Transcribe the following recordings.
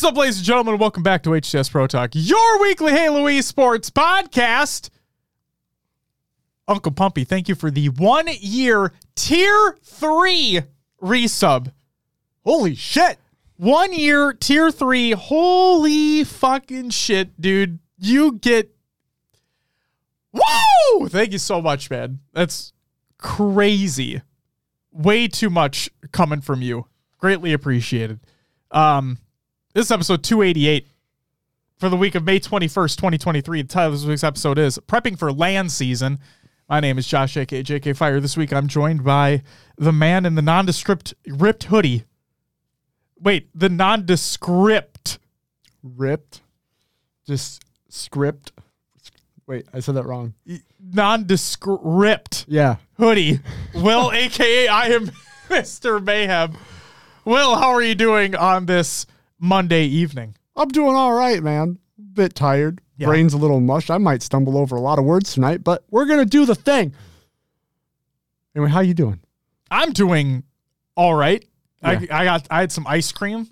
What's up, ladies and gentlemen? Welcome back to HCS Pro Talk, your weekly Halo esports podcast. Uncle Pumpy, thank you for the one year tier three resub. Holy shit. One year tier three. Holy fucking shit, dude. You get. Whoa! Thank you so much, man. That's crazy. Way too much coming from you. Greatly appreciated. Um, this is episode 288 for the week of May 21st, 2023. The title of this week's episode is Prepping for LAN Season. My name is Josh, aka JK Fire. This week I'm joined by the man in the nondescript ripped hoodie. Wait, the nondescript. Ripped. Just script. Wait, I said that wrong. Nondescript Yeah. hoodie. Will, aka I am Mr. Mayhem. Will, how are you doing on this Monday evening? I'm doing all right, man. Bit tired. Yeah. Brain's a little mush. I might stumble over a lot of words tonight, but we're gonna do the thing. Anyway, how you doing? I'm doing all right. Yeah. I, I got I had some ice cream.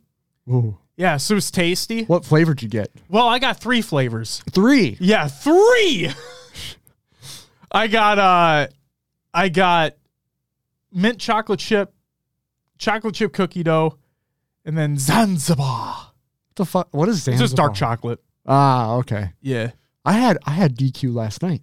Ooh. Yeah, so it was tasty. What flavor did you get? Well, I got three flavors. Three. Yeah, three. I got uh I got mint chocolate chip, chocolate chip cookie dough, and then Zanzibar. What the fuck? What is Zanzibar? It's just dark chocolate. Ah, okay. Yeah. I had I had DQ last night.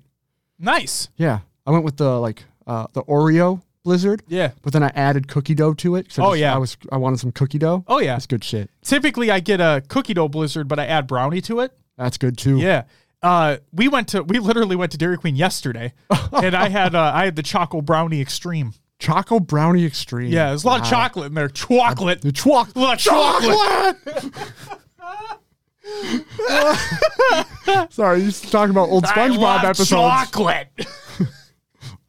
Nice. Yeah. I went with the like uh the Oreo blizzard, Yeah. but then I added cookie dough to it. I Oh, just- yeah. I was I wanted some cookie dough. Oh yeah. That's good shit. Typically I get a cookie dough blizzard, but I add brownie to it. That's good too. Yeah. Uh, we went to we literally went to Dairy Queen yesterday, and I had uh, I had the choco brownie extreme. Choco brownie extreme. Yeah, there's a lot of chocolate in there. Chocolate. The chocolate. A lot of chocolate. Sorry, you used to talk about old SpongeBob episodes. Chocolate.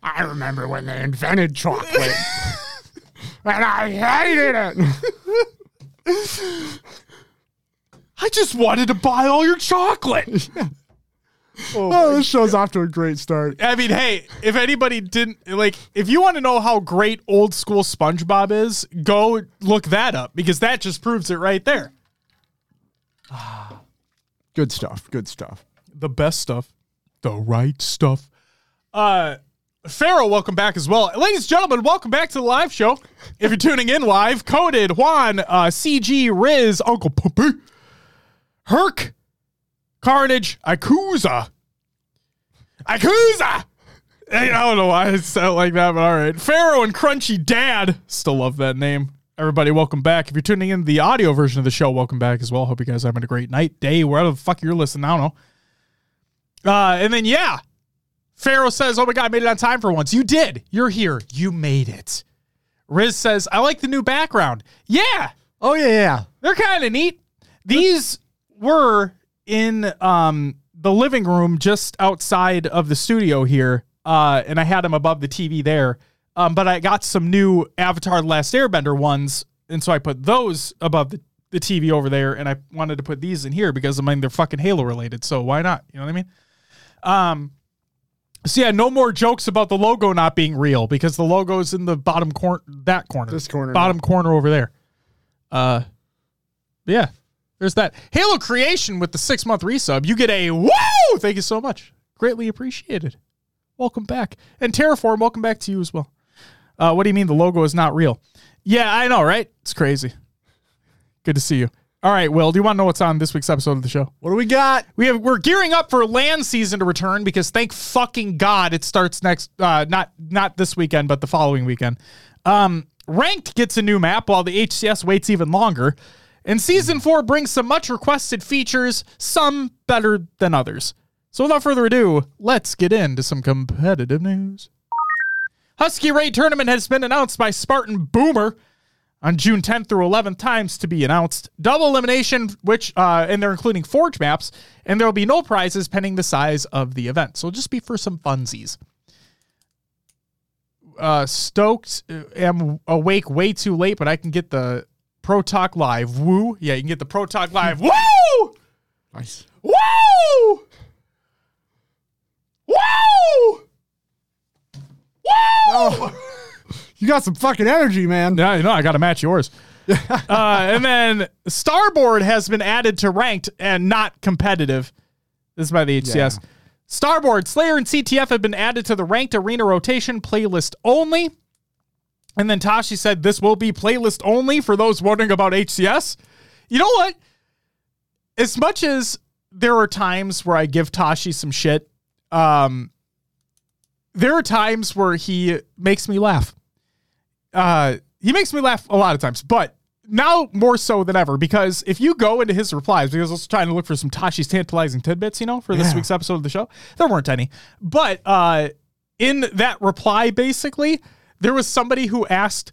I remember when they invented chocolate, and I hated it. I just wanted to buy all your chocolate. Oh, this show's off to a great start. I mean, hey, if anybody didn't like, if you want to know how great old school SpongeBob is, go look that up because that just proves it right there. Good stuff. Good stuff. the best stuff, the right stuff. Uh, Pharaoh, welcome back as well. Ladies and gentlemen, welcome back to the live show. If you're tuning in live, Coded, Juan, uh, CG, Riz, Uncle Puppy, Herc, Carnage. Ikuza! Hey, I don't know why it it like that, but all right. Pharaoh and Crunchy Dad. Still love that name. Everybody, welcome back. If you're tuning in the audio version of the show, welcome back as well. Hope you guys are having a great night, day, wherever the fuck you're listening. I don't know. Uh, and then, yeah, Pharaoh says, Oh my God, I made it on time for once. You did. You're here. You made it. Riz says, I like the new background. Yeah, Oh yeah, yeah. they're kind of neat. These were in um, the living room just outside of the studio here, uh, and I had them above the TV there. Um, but I got some new Avatar: The Last Airbender ones, and so I put those above the, the TV over there, and I wanted to put these in here because I mean they're fucking Halo related, so why not? You know what I mean? Um. So yeah, no more jokes about the logo not being real because the logo's in the bottom corner, that corner, This corner. bottom corner over there. Uh, yeah, there's that Halo creation with the six month resub. You get a woo! Thank you so much, greatly appreciated. Welcome back, and Terraform, welcome back to you as well. Uh, what do you mean the logo is not real? Yeah, I know, right? It's crazy. Good to see you. All right, Will, do you want to know what's on this week's episode of the show? What do we got? We have we're gearing up for LAN season to return because thank fucking god it starts next uh not not this weekend but the following weekend. Um ranked gets a new map while the HCS waits even longer. And season 4 brings some much requested features, some better than others. So without further ado, let's get into some competitive news. Husky Raid tournament has been announced by Spartan Boomer on June 10th through 11th times to be announced. Double elimination, which uh, and they're including forge maps, and there will be no prizes pending the size of the event. So just be for some funsies. Uh, stoked. uh, Am awake way too late, but I can get the Pro Talk Live. Woo! Yeah, you can get the Pro Talk Live. Woo! Nice. Woo! Woo! Woo! You got some fucking energy, man. Yeah, you know, I got to match yours. uh, and then Starboard has been added to ranked and not competitive. This is by the HCS. Yeah. Starboard, Slayer, and CTF have been added to the ranked arena rotation playlist only. And then Tashi said this will be playlist only for those wondering about HCS. You know what? As much as there are times where I give Tashi some shit, um, there are times where he makes me laugh. Uh, he makes me laugh a lot of times, but now more so than ever because if you go into his replies, because I was trying to look for some Tashi's tantalizing tidbits, you know, for this Yeah. week's episode of the show, there weren't any. But uh, in that reply, basically, there was somebody who asked,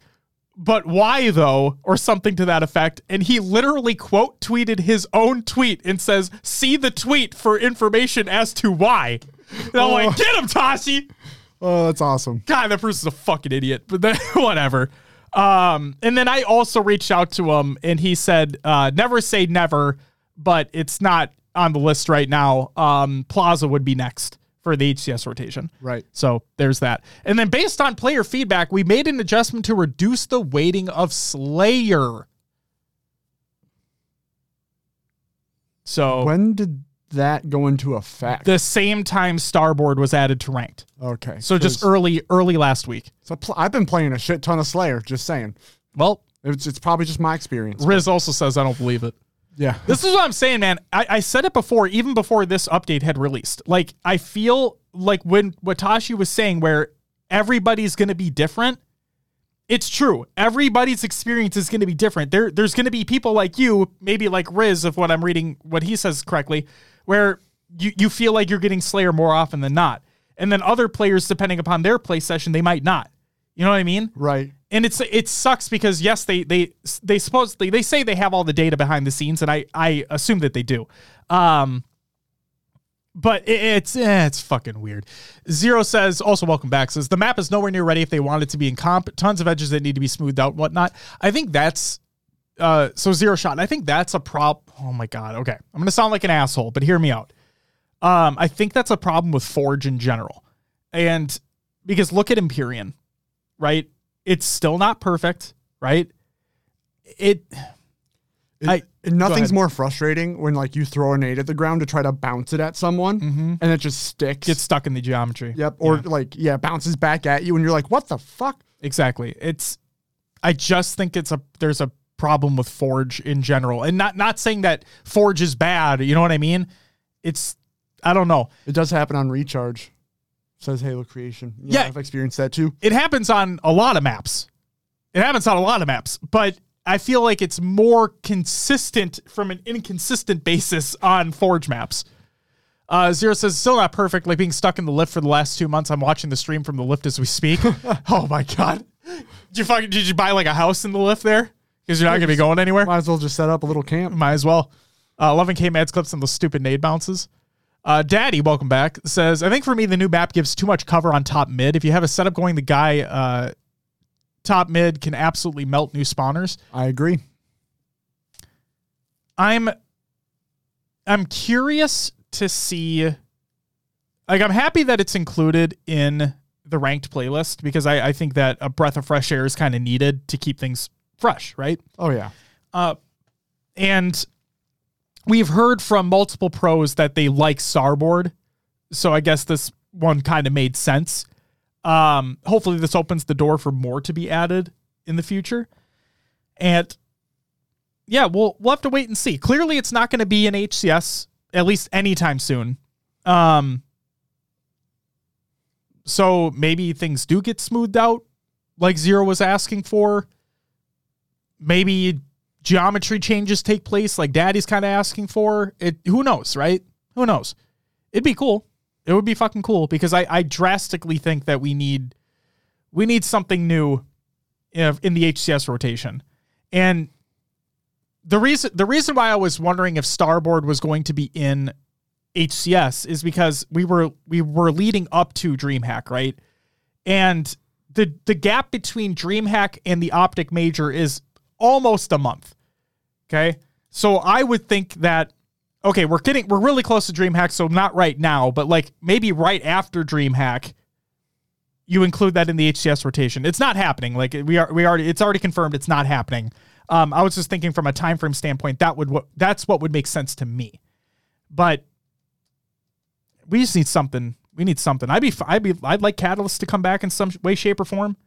but why though, or something to that effect. And he literally quote tweeted his own tweet and says, see the tweet for information as to why. And I'm like, get him, Tashi. Oh, that's awesome. God, that person's a fucking idiot. But then whatever. Um, and then I also reached out to him and he said, uh, never say never, but it's not on the list right now. Um, Plaza would be next for the HCS rotation. Right. So there's that. And then based on player feedback, we made an adjustment to reduce the weighting of Slayer. So When did that go into effect? the same time Starboard was added to ranked. okay. So just early, early last week. so pl- I've been playing a shit ton of Slayer. Just saying. Well, It's, it's probably just my experience. Riz also says I don't believe it. Yeah. This is what I'm saying, man. I, I said it before, even before this update had released. Like, I feel like when Watashi was saying where everybody's going to be different, it's true. Everybody's experience is going to be different. There, there's going to be people like you, maybe like Riz, if what I'm reading, what he says correctly, where you, you feel like you're getting Slayer more often than not. And then other players, depending upon their play session, they might not. You know what I mean? right. and it's it sucks because yes they they they supposedly they say they have all the data behind the scenes and i i assume that they do. Um but it's eh, it's fucking weird. Zero says also welcome back says the map is nowhere near ready if they want it to be in comp tons of edges that need to be smoothed out and whatnot. I think that's uh so zero shot i think that's a prop oh my god okay. I'm gonna sound like an asshole but hear me out. Um i think that's a problem with forge in general. And because look at empyrean right? It's still not perfect, right? It, It- I- nothing's more frustrating when like you throw a nade at the ground to try to bounce it at someone mm-hmm. and it just sticks. gets stuck in the geometry. yep. Or Yeah, like yeah, bounces back at you and you're like, what the fuck? exactly. It's, I just think it's a there's a problem with Forge in general, and not not saying that Forge is bad. You know what I mean? It's I don't know. It does happen on recharge. Says Halo Creation. Yeah, Yeah. I've experienced that too. It happens on a lot of maps. It happens on a lot of maps, but I feel like it's more consistent from an inconsistent basis on Forge maps. Uh, Zero says still not perfect, like being stuck in the lift for the last two months. I'm watching the stream from the lift as we speak. oh my god! Did you fucking did you buy like a house in the lift there? Because you're not gonna be going anywhere. Might as well just set up a little camp. Might as well. Uh, 11k Mads clips and those stupid nade bounces. Uh, Daddy, welcome back. Says, I think for me, the new map gives too much cover on top mid. If you have a setup going, the guy uh, top mid can absolutely melt new spawners. I agree. I'm I'm curious to see like I'm happy that it's included in the ranked playlist because I, I think that a breath of fresh air is kind of needed to keep things fresh, right? Oh yeah. Uh, and we've heard from multiple pros that they like Starboard. So I guess this one kind of made sense. Um, hopefully this opens the door for more to be added in the future. And yeah, we'll we'll have to wait and see. Clearly it's not going to be in HCS at least anytime soon. Um so maybe things do get smoothed out like Zero was asking for. Maybe geometry changes take place like daddy's kind of asking for it who knows right? Who knows? It'd be cool. It would be fucking cool because i i drastically think that we need we need something new in, the hcs rotation. And the reason the reason why i was wondering if starboard was going to be in hcs is because we were we were leading up to dreamhack right? And the the gap between DreamHack and the Optic Major is almost a month. Okay, so I would think that okay, we're getting we're really close to DreamHack, so not right now, but like maybe right after DreamHack, you include that in the HCS rotation. It's not happening. Like we are we already it's already confirmed it's not happening. Um, I was just thinking from a time frame standpoint, that would what that's what would make sense to me. But we just need something. We need something. I'd be I'd be I'd like Catalyst to come back in some way, shape, or form.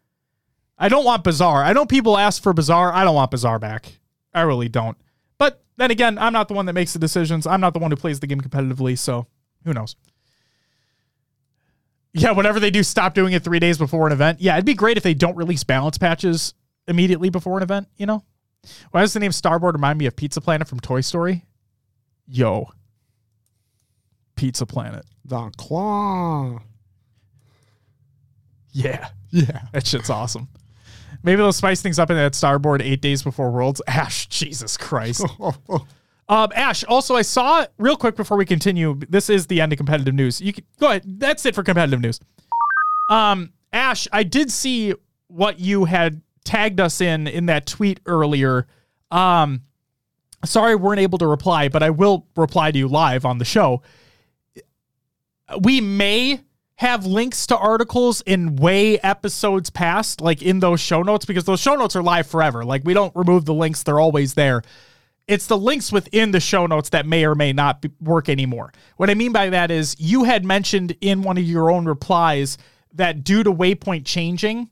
I don't want Bizarre. I know people ask for Bizarre. I don't want Bizarre back. I really don't. But then again, I'm not the one that makes the decisions. I'm not the one who plays the game competitively, so who knows? Yeah, whenever they do stop doing it three days before an event. Yeah, it'd be great if they don't release balance patches immediately before an event, you know? Why does the name Starboard remind me of Pizza Planet from Toy Story? Yo. Pizza Planet. The claw. Yeah. Yeah. That shit's awesome. Maybe they'll spice things up in that Starboard eight days before Worlds. Ash, Jesus Christ. Um, Ash, also, I saw real quick before we continue. This is the end of competitive news. You can go ahead. That's it for competitive news. Um, Ash, I did see what you had tagged us in in that tweet earlier. Um, sorry, we weren't able to reply, but I will reply to you live on the show. We may have links to articles in way episodes past, like in those show notes, because those show notes are live forever. Like we don't remove the links; they're always there it's the links within the show notes that may or may not be, work anymore. What I mean by that is you had mentioned in one of your own replies that due to waypoint changing,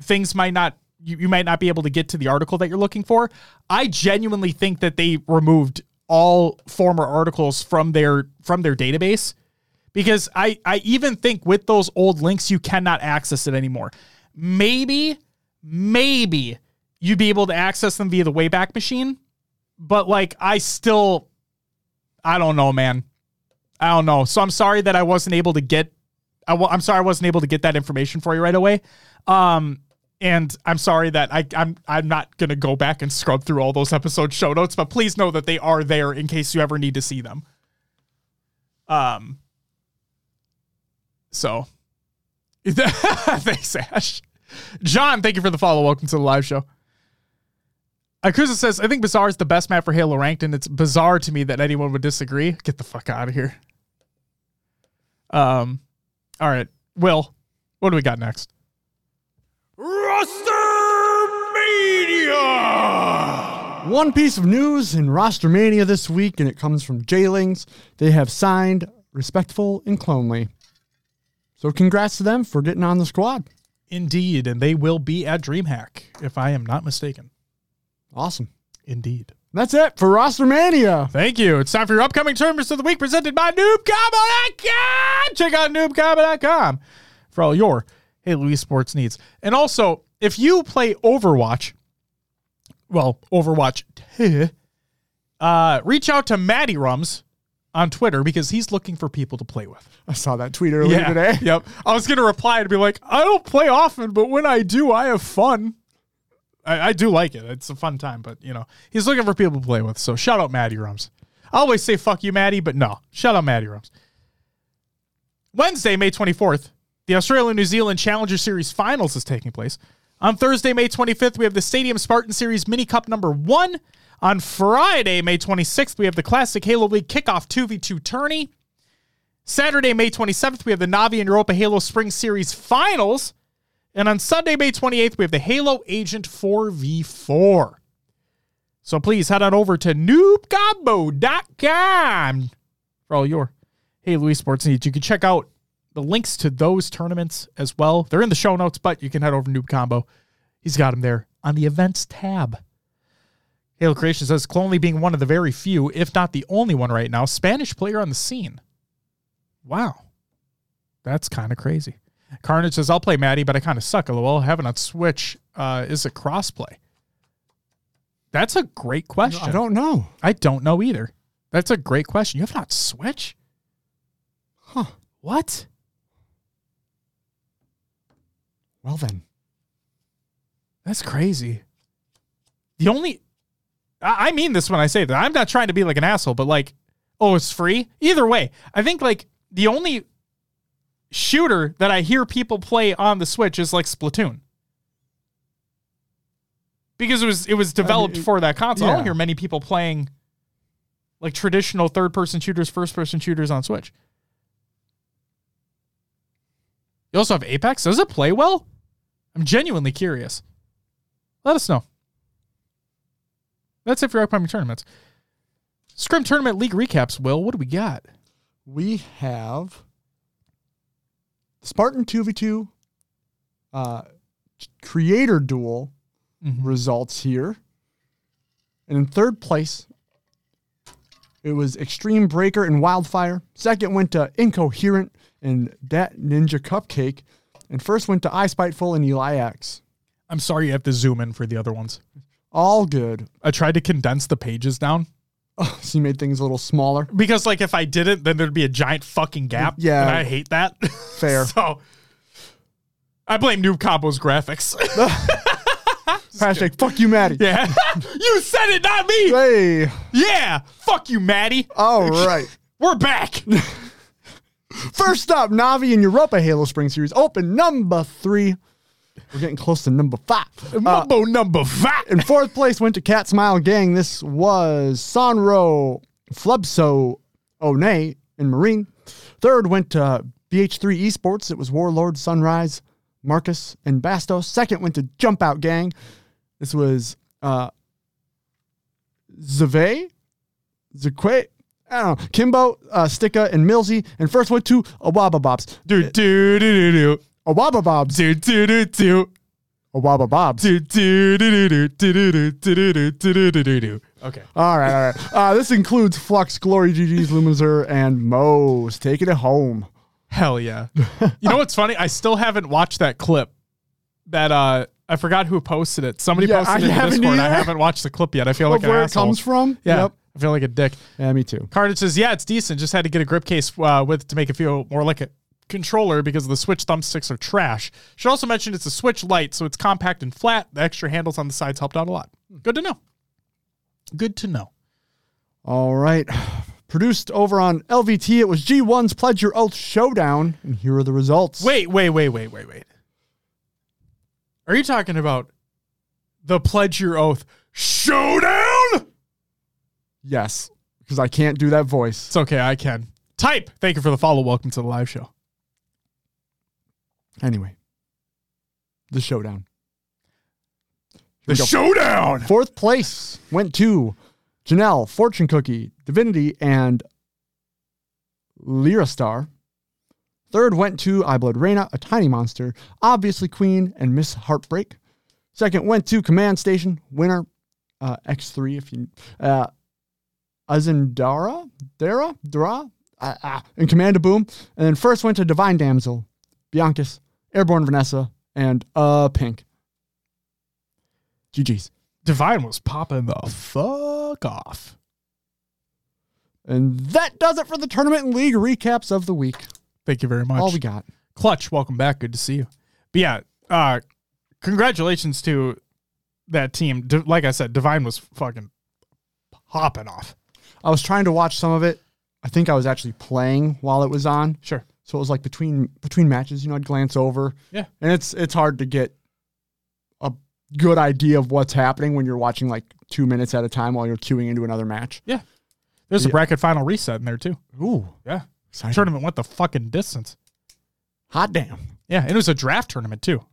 things might not you, you might not be able to get to the article that you're looking for. I genuinely think that they removed all former articles from their from their database because I I even think with those old links you cannot access it anymore. Maybe maybe you'd be able to access them via the Wayback Machine but like I still I don't know, man. I don't know. So I'm sorry that I wasn't able to get I I'm sorry I wasn't able to get that information for you right away. Um and I'm sorry that I, I'm I'm not gonna go back and scrub through all those episode show notes, but please know that they are there in case you ever need to see them. Um. So, thanks, Ash. John, thank you for the follow. Welcome to the live show. Akusa says, I think Bizarre is the best map for Halo ranked, and it's bizarre to me that anyone would disagree. Get the fuck out of here. Um, all right. Will, what do we got next? Roster Mania! One piece of news in Roster Mania this week, and it comes from Jailings. They have signed Respectful and Clonely. So congrats to them for getting on the squad. Indeed, and they will be at DreamHack, if I am not mistaken. Awesome. Indeed. That's it for Roster Mania. Thank you. It's time for your upcoming tournaments of the week presented by NoobCombo.com. Check out NoobCombo.com for all your Halo sports needs. And also, if you play Overwatch, well, Overwatch, uh, reach out to Matty Rums on Twitter because he's looking for people to play with. I saw that tweet earlier today. Yep. I was going to reply and be like, I don't play often, but when I do, I have fun. I, I, do like it. It's a fun time, but you know, he's looking for people to play with. So shout out Maddie Rums. I always say fuck you, Maddie, but no. Shout out Maddie Rums. Wednesday, May 24th, the Australia New Zealand Challenger Series Finals is taking place. On Thursday, May 25th, we have the Stadium Spartan Series Mini Cup number one. On Friday, May 26th, we have the Classic Halo League Kickoff 2v2 tourney. Saturday, May 27th, we have the Navi and Europa Halo Spring Series Finals. And on Sunday, May 28th, we have the Halo Agent 4v4. So please head on over to noobcombo.com for all your Halo Esports needs. You can check out the links to those tournaments as well. They're in the show notes, but you can head over to Noob Combo. He's got them there on the events tab. Halo Creation says Clonely being one of the very few, if not the only one right now, Spanish player on the scene. Wow. That's kind of crazy. Carnage says, I'll play Maddie, but I kind of suck. LOL. Having on Switch uh, is a crossplay. That's a great question. I don't know. I don't know either. That's a great question. You have not Switch? Huh. What? Well, then. That's crazy. The only. I mean this when I say that. I'm not trying to be like an asshole, but like, oh, it's free? Either way, I think like the only shooter that I hear people play on the Switch is like Splatoon. Because it was it was developed I mean, for that console. Yeah. I don't hear many people playing like traditional third person shooters, first person shooters on Switch. You also have Apex. Does it play well? I'm genuinely curious. Let us know. That's it for upcoming tournaments. Scrim tournament league recaps. Will, what do we got? We have Spartan 2v2 uh, creator duel Mhm. results here. And in third place, it was Extreme Breaker and Wildfire. Second went to Incoherent and Dat Ninja Cupcake. And first went to I Spiteful and Eli X. I'm sorry you have to zoom in for the other ones. All good. I tried to condense the pages down Oh, so you made things a little smaller. because, like, if I didn't, then there'd be a giant fucking gap. Yeah. and I hate that. Fair. so I blame Noob Combo's graphics. Hashtag fuck you, Maddie. yeah, you said it, not me. Hey. Yeah, fuck you, Maddie. All right. We're back. First up, Navi and Europa Halo Spring Series Open number three. We're getting close to number five. Uh, Mambo number five. in fourth place went to Cat Smile Gang. This was Sonro, Flubso, One, and Marine. Third went to BH3 Esports. It was Warlord, Sunrise, Marcus, and Bastos. Second went to Jump Out Gang. This was uh, Zave, Zakwe, I don't know, Kimbo, uh, Sticka, and Millsy. And first went to Awaba Bobs. Do do do do do Awaba Bobs. do do do do Awaba Bobs. do do do do do do do do do do do do do. Okay. All right, all right. Uh, this includes Flux, Glory, GG's, Lumizer, and Moe's. Taking it home. Hell yeah. you know what's funny? I still haven't watched that clip. That uh I forgot who posted it. Somebody Yeah, posted I it in haven't Discord. I either. haven't watched the clip yet. I feel like Of an where asshole. it comes from? Yeah. Yep. I feel like a dick. Yeah, me too. Carnage says, yeah, it's decent. Just had to get a grip case uh, with to make it feel more like a controller because the Switch thumbsticks are trash. Should also mention it's a Switch Lite, so it's compact and flat. The extra handles on the sides helped out a lot. Good to know. Good to know. All right. Produced over on LVT, it was G1's Pledge Your Oath Showdown. And here are the results. Wait, wait, wait, wait, wait, wait. Are you talking about the Pledge Your Oath Showdown? Yes, because I can't do that voice. It's okay, I can. Type. Thank you for the follow. Welcome to the live show. Anyway, the showdown. The. Showdown. Fourth place went to Janelle, Fortune Cookie, Divinity, and Lyra Star. Third went to I Blood Reina, a tiny monster, obviously Queen, and Miss Heartbreak. Second went to Command Station, winner uh, X3, if you uh, Azandara, Dara, Dara, uh, uh, and Commander Boom. And then first went to Divine Damsel, Biancas, Airborne Vanessa, and uh Pink. GG's. Divine was popping the fuck off. And that does it for the tournament and league recaps of the week. Thank you very much. All we got. Clutch, welcome back. Good to see you. But yeah, uh, congratulations to that team. D- like I said, Divine was fucking hopping off. I was trying to watch some of it. I think I was actually playing while it was on. Sure. So it was like between between matches, you know, I'd glance over. Yeah. And it's it's hard to get a good idea of what's happening when you're watching like two minutes at a time while you're queuing into another match. Yeah. There's a bracket final reset in there too. Ooh. Yeah. Exciting. Tournament went the fucking distance. Hot damn. Yeah. And it was a draft tournament too.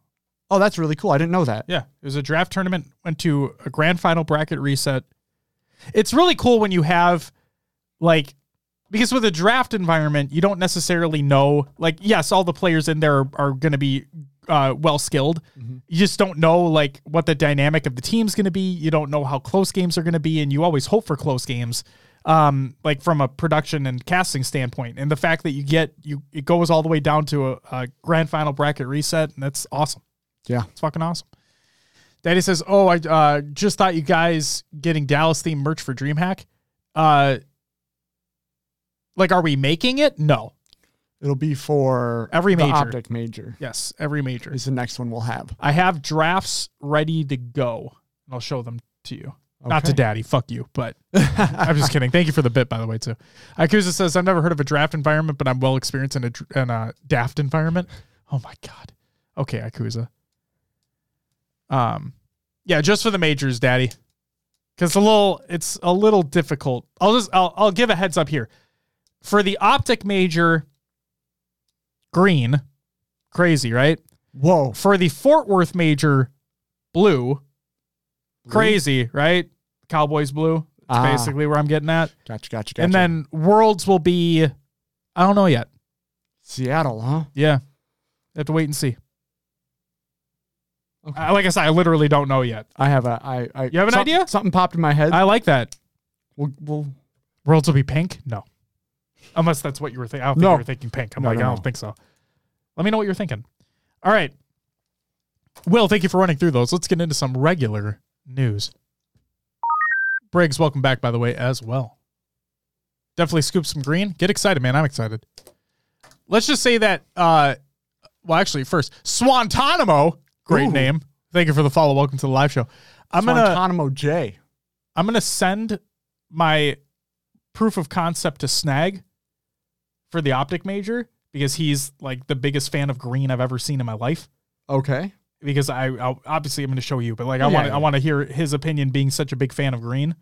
Oh, that's really cool. I didn't know that. Yeah. It was a draft tournament, went to a grand final bracket reset. It's really cool when you have like because with a draft environment, you don't necessarily know like yes, all the players in there are, are going to be uh, well skilled. You just don't know like what the dynamic of the team's going to be. You don't know how close games are going to be, and you always hope for close games. Um, like from a production and casting standpoint, and the fact that you get you it goes all the way down to a, a grand final bracket reset, and that's awesome. Yeah. It's fucking awesome. Daddy says, "Oh, I uh, just thought you guys getting Dallas themed merch for DreamHack. Uh, like, are we making it? No. It'll be for Every the major. optic major. Yes, every major. Is the next one we'll have. I have drafts ready to go, and I'll show them to you. Not to Daddy, fuck you, but I'm just kidding. Thank you for the bit, by the way, too. Ikuza says, I've never heard of a draft environment, but I'm well experienced in a, in a daft environment. Oh my God. Okay, Ikuza. Um, yeah, just for the majors, Daddy. Because a little, it's a little difficult. I'll just, I'll, I'll give a heads up here. For the optic major, green, crazy, right? Whoa. For the Fort Worth major, blue, crazy, right? Cowboys blue. That's Ah. basically where I'm getting at. Gotcha, gotcha, gotcha. And then Worlds will be, I don't know yet. Seattle, huh? Yeah, have to wait and see. Okay. Uh, like I said, I literally don't know yet. I have a. I. I You have an some- idea? Something popped in my head. I like that. we'll, we'll, Worlds will be pink? No. Unless that's what you were thinking. I don't think No. you were thinking pink. I'm No, like, no, I don't think so. Let me know what you're thinking. All right. Will, thank you for running through those. Let's get into some regular news. Briggs, welcome back, by the way, as well. Definitely scoop some green. Get excited, man. I'm excited. Let's just say that, uh, well, actually, first, Swantanamo, great Ooh. name. Thank you for the follow. Welcome to the live show. I'm going to. Guantanamo J. I'm gonna send my proof of concept to Snag for the optic major because he's like the biggest fan of green I've ever seen in my life. Okay. Because I I'll, obviously I'm going to show you, but like I Yeah, want yeah. I want to hear his opinion being such a big fan of green.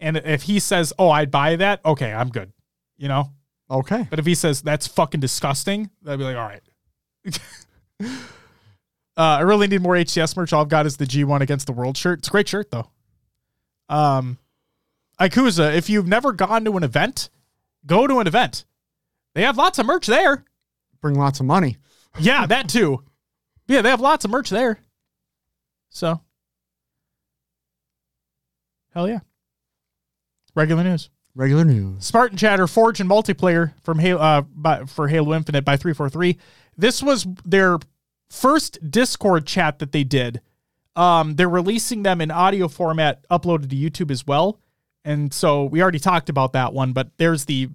And if he says, "Oh, I'd buy that," okay, I'm good. You know. Okay. But if he says that's fucking disgusting, I'd be like, all right. uh, I really need more HCS merch. All I've got is the G1 against the world shirt. It's a great shirt though. Um, Ikuza, if you've never gone to an event, go to an event. They have lots of merch there. Bring lots of money. Yeah, that too. Yeah, they have lots of merch there. So, hell yeah. Regular news. Regular news. Spartan Chatter Forge and multiplayer from Halo uh, by, for Halo Infinite by 343. This was their first Discord chat that they did. Um, they're releasing them in audio format uploaded to YouTube as well. And so we already talked about that one, but there's the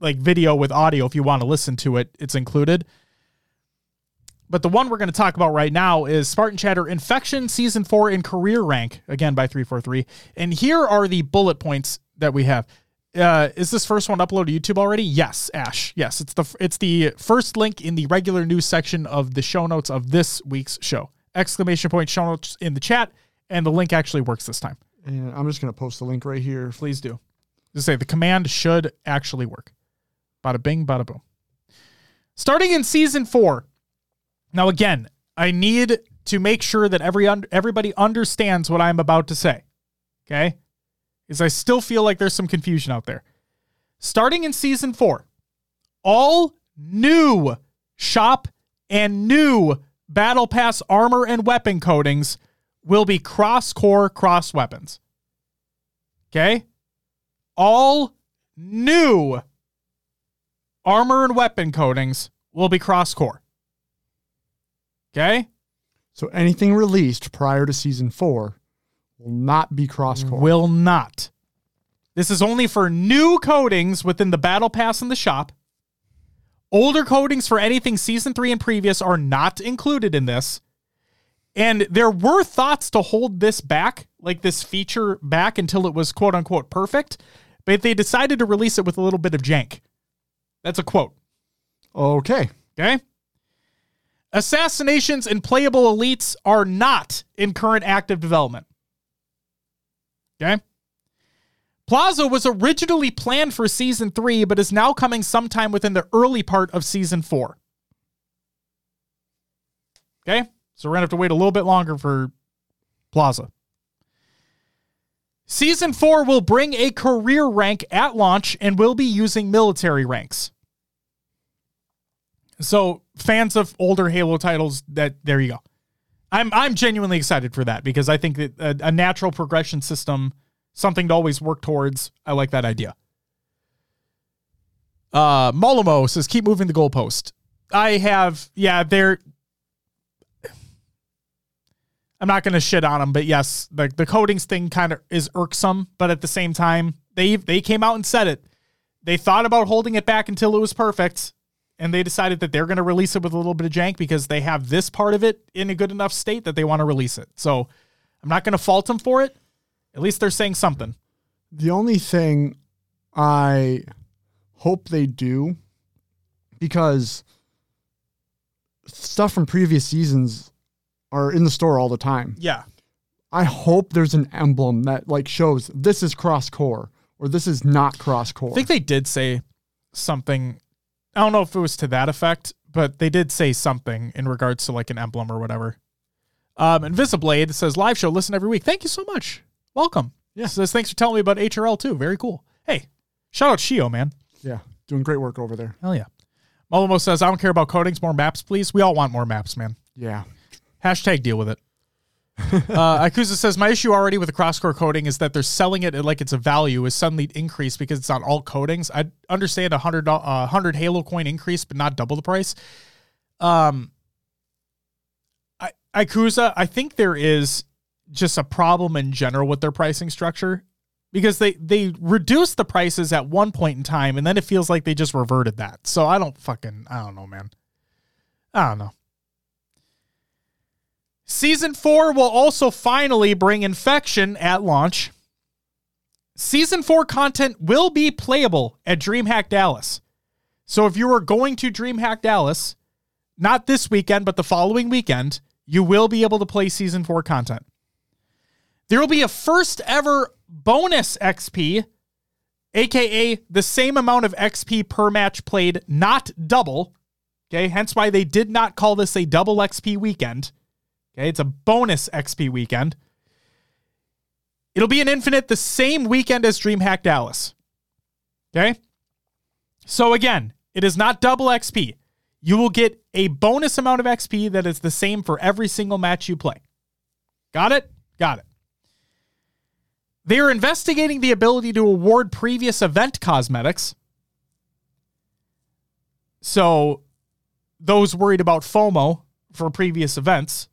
like video with audio if you want to listen to it, it's included. But the one we're going to talk about right now is Spartan Chatter Infection Season 4 in Career Rank, again by 343. And here are the bullet points that we have. Uh, is this first one uploaded to YouTube already? Yes, Ash. Yes, it's the it's the first link in the regular news section of the show notes of this week's show. Exclamation point show notes in the chat, and the link actually works this time. And I'm just gonna post the link right here. Please do. Just say the command should actually work. Bada bing, bada boom. Starting in season four. Now again, I need to make sure that every everybody understands what I'm about to say. Okay? Is I still feel like there's some confusion out there. Starting in season four, all new shop and new battle pass armor and weapon coatings will be cross core cross weapons. Okay? All new armor and weapon coatings will be cross core. Okay? So anything released prior to season four will not be cross core. Will not. This is only for new coatings within the battle pass in the shop. Older coatings for anything season three and previous are not included in this. And there were thoughts to hold this back, like this feature back until it was quote unquote perfect, but they decided to release it with a little bit of jank. That's a quote. Okay. Okay. Assassinations and playable elites are not in current active development. Okay. Plaza was originally planned for season three, but is now coming sometime within the early part of season four. Okay. So we're going to have to wait a little bit longer for Plaza. Season four will bring a career rank at launch and will be using military ranks. So fans of older Halo titles, that there you go. I'm I'm genuinely excited for that because I think that a, a natural progression system, something to always work towards. I like that idea. Uh, Molimo says, keep moving the goalpost. I have, yeah, they're. I'm not going to shit on them, but yes, the the coatings thing kind of is irksome, but at the same time, they they came out and said it. They thought about holding it back until it was perfect, and they decided that they're going to release it with a little bit of jank because they have this part of it in a good enough state that they want to release it. So I'm not going to fault them for it. At least they're saying something. The only thing I hope they do, because stuff from previous seasons are in the store all the time. Yeah. I hope there's an emblem that like shows this is cross core or this is not cross core. I think they did say something. I don't know if it was to that effect, but they did say something in regards to like an emblem or whatever. Um, Invisiblade says live show, listen every week. Thank you so much. Welcome. Yeah. Says thanks for telling me about HRL too. Very cool. Hey, shout out Shio, man. Yeah, doing great work over there. Hell yeah. Molomo says, I don't care about coatings, more maps, please. We all want more maps, man. Yeah, Hashtag deal with it. uh, Akusa says, My issue already with the crosscore coating is that they're selling it like it's a value is suddenly increased because it's on all coatings. I understand a hundred uh, 100 Halo coin increase, but not double the price. Um, I, Ikuza, I think there is just a problem in general with their pricing structure because they they reduced the prices at one point in time and then it feels like they just reverted that. So I don't fucking I don't know, man. I don't know. Season 4 will also finally bring infection at launch. Season 4 content will be playable at DreamHack Dallas. So if you are going to DreamHack Dallas, not this weekend, but the following weekend, you will be able to play season 4 content. There will be a first ever bonus XP, aka the same amount of XP per match played, not double. Okay, hence why they did not call this a double XP weekend. Okay, it's a bonus XP weekend. It'll be an infinite the same weekend as DreamHack Dallas. Okay? So again, it is not double XP. You will get a bonus amount of XP that is the same for every single match you play. Got it? Got it. They are investigating the ability to award previous event cosmetics. So, those worried about FOMO for previous events,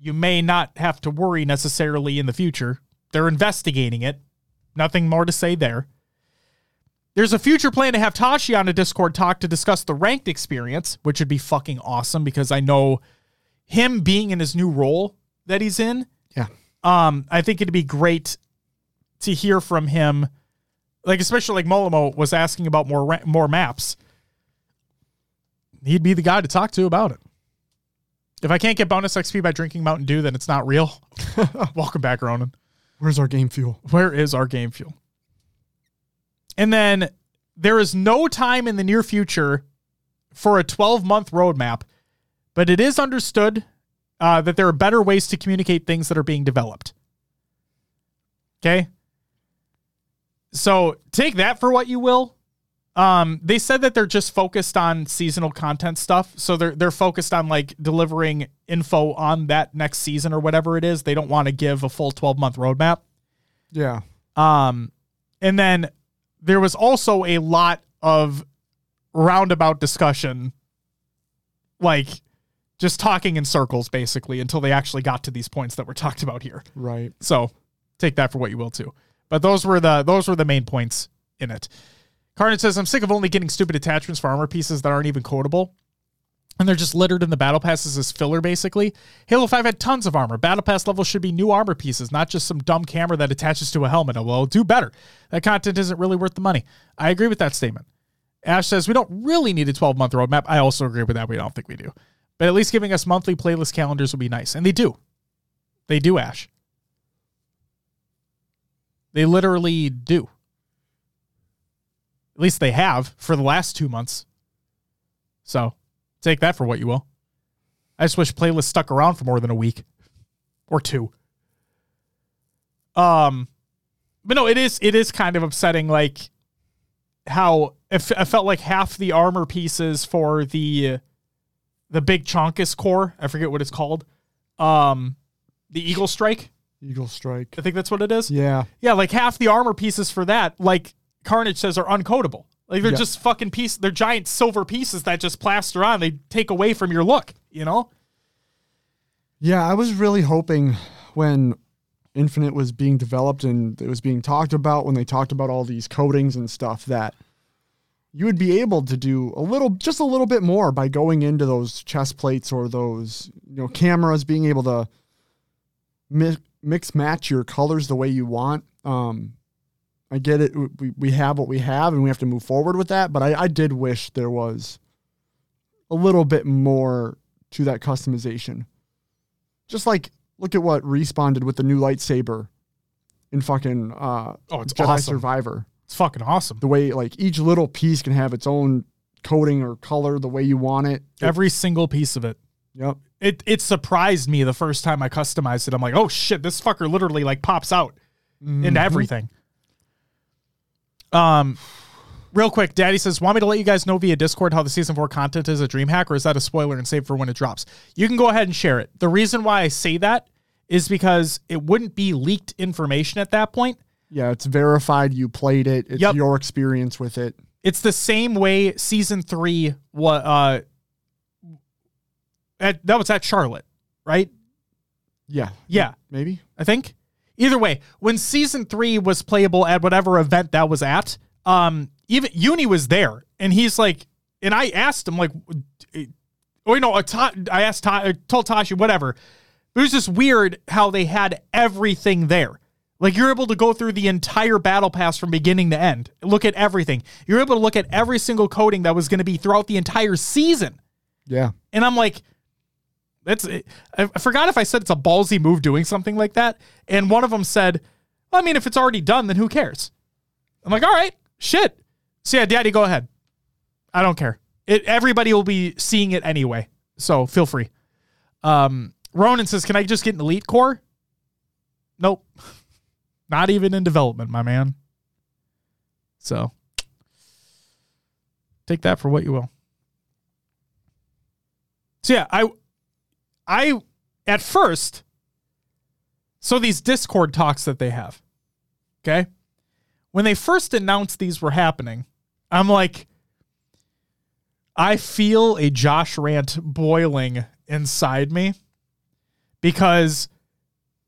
you may not have to worry necessarily in the future. They're investigating it. Nothing more to say there. There's a future plan to have Tashi on a Discord talk to discuss the ranked experience, which would be fucking awesome because I know him being in his new role that he's in. yeah, Um, I think it'd be great to hear from him, like especially like Molomo was asking about more more maps. He'd be the guy to talk to about it. If I can't get bonus XP by drinking Mountain Dew, then it's not real. Welcome back, Ronan. where's our game fuel? Where is our game fuel? And then there is no time in the near future for a 12 month roadmap, but it is understood uh, that there are better ways to communicate things that are being developed. Okay. So take that for what you will. Um, they said that they're just focused on seasonal content stuff. So they're they're focused on like delivering info on that next season or whatever it is. They don't want to give a full 12 month roadmap. Yeah, Um, and then there was also a lot of roundabout discussion, like just talking in circles basically until they actually got to these points that were talked about here. right. So take that for what you will too. But those were the those were the main points in it. Carnage says, I'm sick of only getting stupid attachments for armor pieces that aren't even coatable. And they're just littered in the battle passes as filler, basically. Halo 5 had tons of armor. Battle pass levels should be new armor pieces, not just some dumb camera that attaches to a helmet. Oh, well, do better. That content isn't really worth the money. I agree with that statement. Ash says, We don't really need a 12 month roadmap. I also agree with that. We don't think we do. But at least giving us monthly playlist calendars would be nice. And they do. They do, Ash. They literally do. At least they have for the last two months. So take that for what you will. I just wish playlists stuck around for more than a week or two. Um, but no, it is it is kind of upsetting, like how it, f- I felt like half the armor pieces for the the big Chonkus core, I forget what it's called, um, the Eagle Strike. Eagle strike. I think that's what it is. Yeah, Yeah, like half the armor pieces for that, like Carnage says, are uncoatable. Like they're Yeah. just fucking piece. They're giant silver pieces that just plaster on. They take away from your look. You know? yeah. I was really hoping when Infinite was being developed and it was being talked about when they talked about all these coatings and stuff that you would be able to do a little, just a little bit more by going into those chest plates or those you know cameras, being able to mi- mix match your colors the way you want. Um, I get it. We, we have what we have and we have to move forward with that. But I, I did wish there was a little bit more to that customization. Just like, look at what Respawn did with the new lightsaber in fucking uh, Oh, it's Jedi awesome. Survivor. It's fucking awesome. The way, like, each little piece can have its own coating or color the way you want it. Every single piece of it. Yep. It it surprised me the first time I customized it. I'm like, oh shit, this fucker literally like pops out. into everything. Um, real quick, Daddy says, "Want me to let you guys know via Discord how the season four content is a DreamHack, or is that a spoiler and save for when it drops?" You can go ahead and share it. The reason why I say that is because it wouldn't be leaked information at that point. Yeah, it's verified. You played it. It's Yep. your experience with it. It's the same way season three What Uh, at, that was at Charlotte, right? Yeah. Yeah. Maybe. I think. Either way, when season three was playable at whatever event that was at, um, even Uni was there, and he's like, and I asked him like, oh I Ta- I asked I told Tashi whatever. It was just weird how they had everything there. Like you're able to go through the entire battle pass from beginning to end, look at everything. You're able to look at every single coating that was going to be throughout the entire season. Yeah. And I'm like, that's I forgot if I said it's a ballsy move doing something like that. And one of them said, well, I mean, if it's already done, then who cares? I'm like, all right, shit. So yeah, daddy, go ahead. I don't care. It everybody will be seeing it anyway. So feel free. Um, Ronan says, Can I just get an elite core? Nope. Not even in development, my man. So take that for what you will. So yeah, I I at first so these Discord talks that they have. Okay? When they first announced these were happening, I'm like I feel a Josh rant boiling inside me because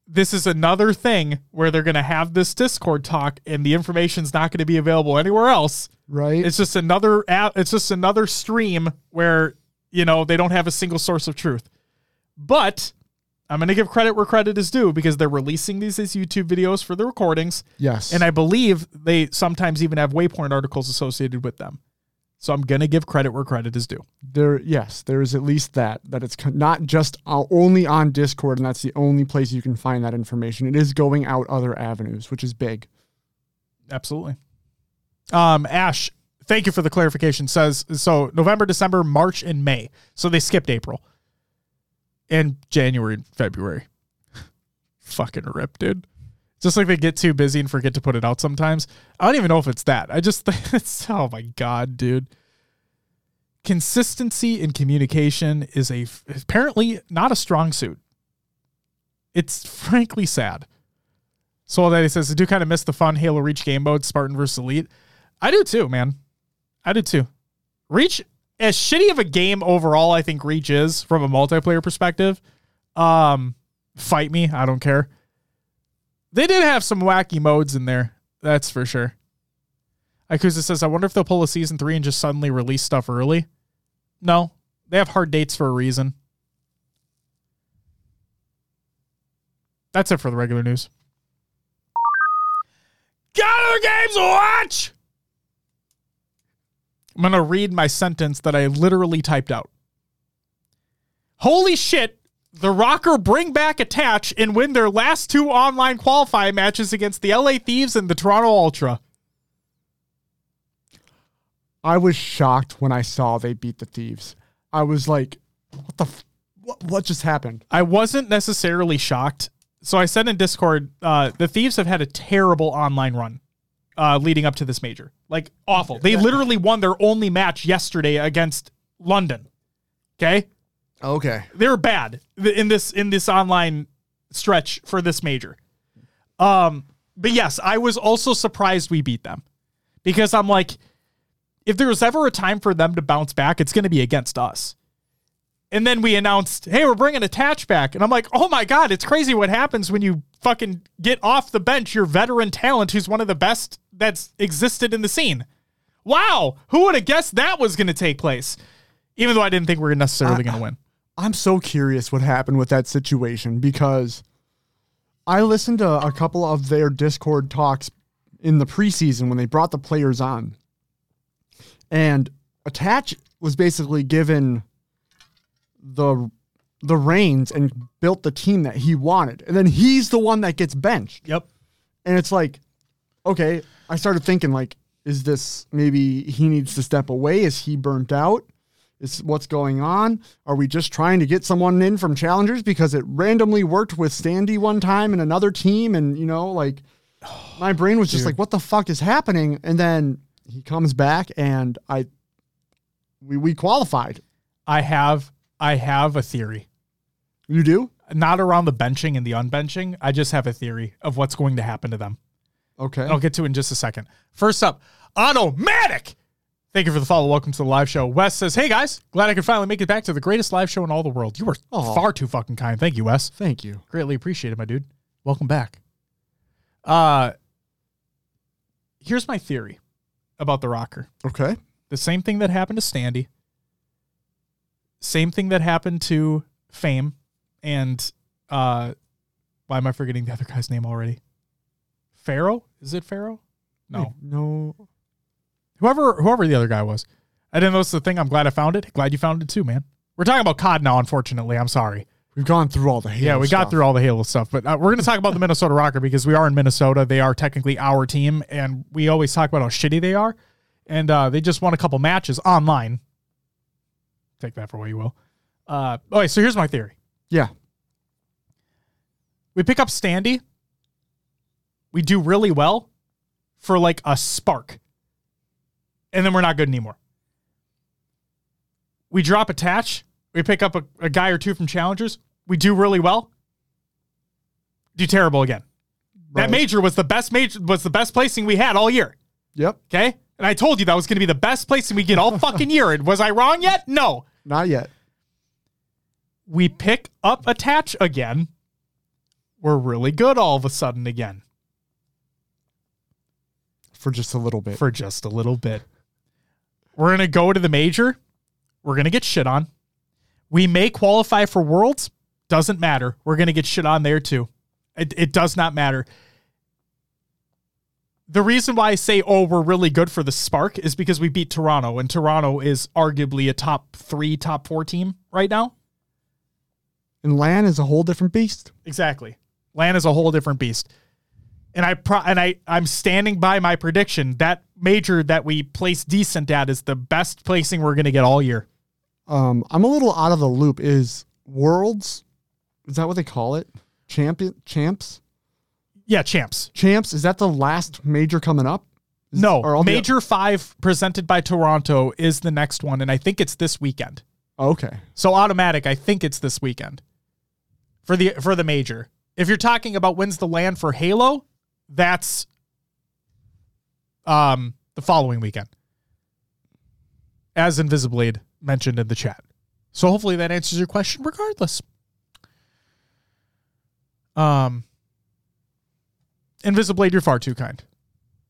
this is another thing where they're going to have this Discord talk and the information's not going to be available anywhere else. Right. It's just another app. It's just another stream where you know they don't have a single source of truth. But I'm going to give credit where credit is due because they're releasing these as YouTube videos for the recordings, yes. and I believe they sometimes even have Waypoint articles associated with them. So I'm going to give credit where credit is due. there yes there is at least that that it's not just uh, only on discord and that's the only place you can find that information it is going out other avenues which is big Absolutely. Um, Ash, thank you for the clarification. Says so November, December, March, and May. So they skipped April and January and February. Fucking rip, dude. Just like they get too busy and forget to put it out sometimes. I don't even know if it's that. I just it's oh my god, dude. Consistency in communication is a apparently not a strong suit. It's frankly sad. So that he says, I do kind of miss the fun Halo Reach game mode, Spartan versus Elite. I do too, man. I do too. Reach, as shitty of a game overall, I think Reach is from a multiplayer perspective. Um, fight me, I don't care. They did have some wacky modes in there, that's for sure. Ikuza says, I wonder if they'll pull a season three and just suddenly release stuff early. No, they have hard dates for a reason. That's it for the regular news. Gather games to watch. I'm gonna read my sentence that I literally typed out. Holy shit! The RØKKR bring back Attach and win their last two online qualifying matches against the LA Thieves and the Toronto Ultra. i was shocked when i saw they beat the thieves i was like what the f- what, what just happened I wasn't necessarily shocked. So I said in Discord, uh, the Thieves have had a terrible online run uh, leading up to this major. Like awful. They literally won their only match yesterday against London. Okay, okay they're bad in this in this online stretch for this major. Um, but yes, I was also surprised we beat them because I'm like, if there was ever a time for them to bounce back, it's going to be against us. And then we announced, hey, we're bringing Attach back. And I'm like, oh my God, it's crazy what happens when you fucking get off the bench your veteran talent who's one of the best that's existed in the scene. Wow. Who would have guessed that was going to take place? Even though I didn't think we were necessarily going to win. I'm so curious what happened with that situation because I listened to a couple of their Discord talks in the preseason when they brought the players on. And Attach was basically given the the reins and built the team that he wanted. And then he's the one that gets benched. Yep. And it's like, okay, I started thinking like, is this maybe he needs to step away? Is he burnt out? Is what's going on? Are we just trying to get someone in from challengers because it randomly worked with Standy one time and another team? And you know, like my brain was just Dude. like, what the fuck is happening? And then he comes back and I we we qualified. I have I have a theory. You do? Not around the benching and the unbenching. I just have a theory of what's going to happen to them. Okay. I'll get to it in just a second. First up, Automatic. Thank you for the follow. Welcome to the live show. Wes says, Hey guys, glad I could finally make it back to the greatest live show in all the world. You were Aw. far too fucking kind. Thank you, Wes. Thank you. Greatly appreciate it, my dude. Welcome back. Uh here's my theory about the RØKKR. Okay. The same thing that happened to Standy. Same thing that happened to Fame and uh why am I forgetting the other guy's name already? Pharaoh? Is it Pharaoh? No. Wait, no. Whoever whoever the other guy was. I didn't is the thing. I'm glad I found it. Glad you found it too, man. We're talking about COD now, unfortunately. I'm sorry. We've gone through all the Halo Yeah, we got through all the Halo stuff, but uh, we're going to talk about the Minnesota RØKKR because we are in Minnesota. They are technically our team, and we always talk about how shitty they are. And uh, they just won a couple matches online. Take that for what you will. Uh, okay, so here's my theory. Yeah. We pick up Standy. We do really well for like a spark. And then we're not good anymore. We drop Attach. We pick up a, a guy or two from challengers. We do really well. Do terrible again. That major was the best major was the best placing we had all year. Yep. Okay? And I told you that was going to be the best placing we get all fucking year. And was I wrong yet? No. Not yet. we pick up Attach again, we're really good all of a sudden again For just a little bit. for just a little bit. We're going to go to the major. We're going to get shit on. We may qualify for worlds. Doesn't matter. We're going to get shit on there too. It, it does not matter. The reason why I say, oh, we're really good for the spark is because we beat Toronto, and Toronto is arguably a top three, top four team right now. and LAN is a whole different beast. Exactly. LAN is a whole different beast. And I pro- and I I'm standing by my prediction. That major that we place decent at is the best placing we're going to get all year. Um, I'm a little out of the loop. Is Worlds, is that what they call it? Champion champs? Yeah, champs. Champs, is that the last major coming up? Is- No, all the- major 5 presented by Toronto is the next one and I think it's this weekend. okay. So automatic, I think it's this weekend. For the for the major. If you're talking about wins the LAN for Halo, that's um the following weekend. As Invisiblade mentioned in the chat. So hopefully that answers your question regardless. Um Invisiblade, you're far too kind.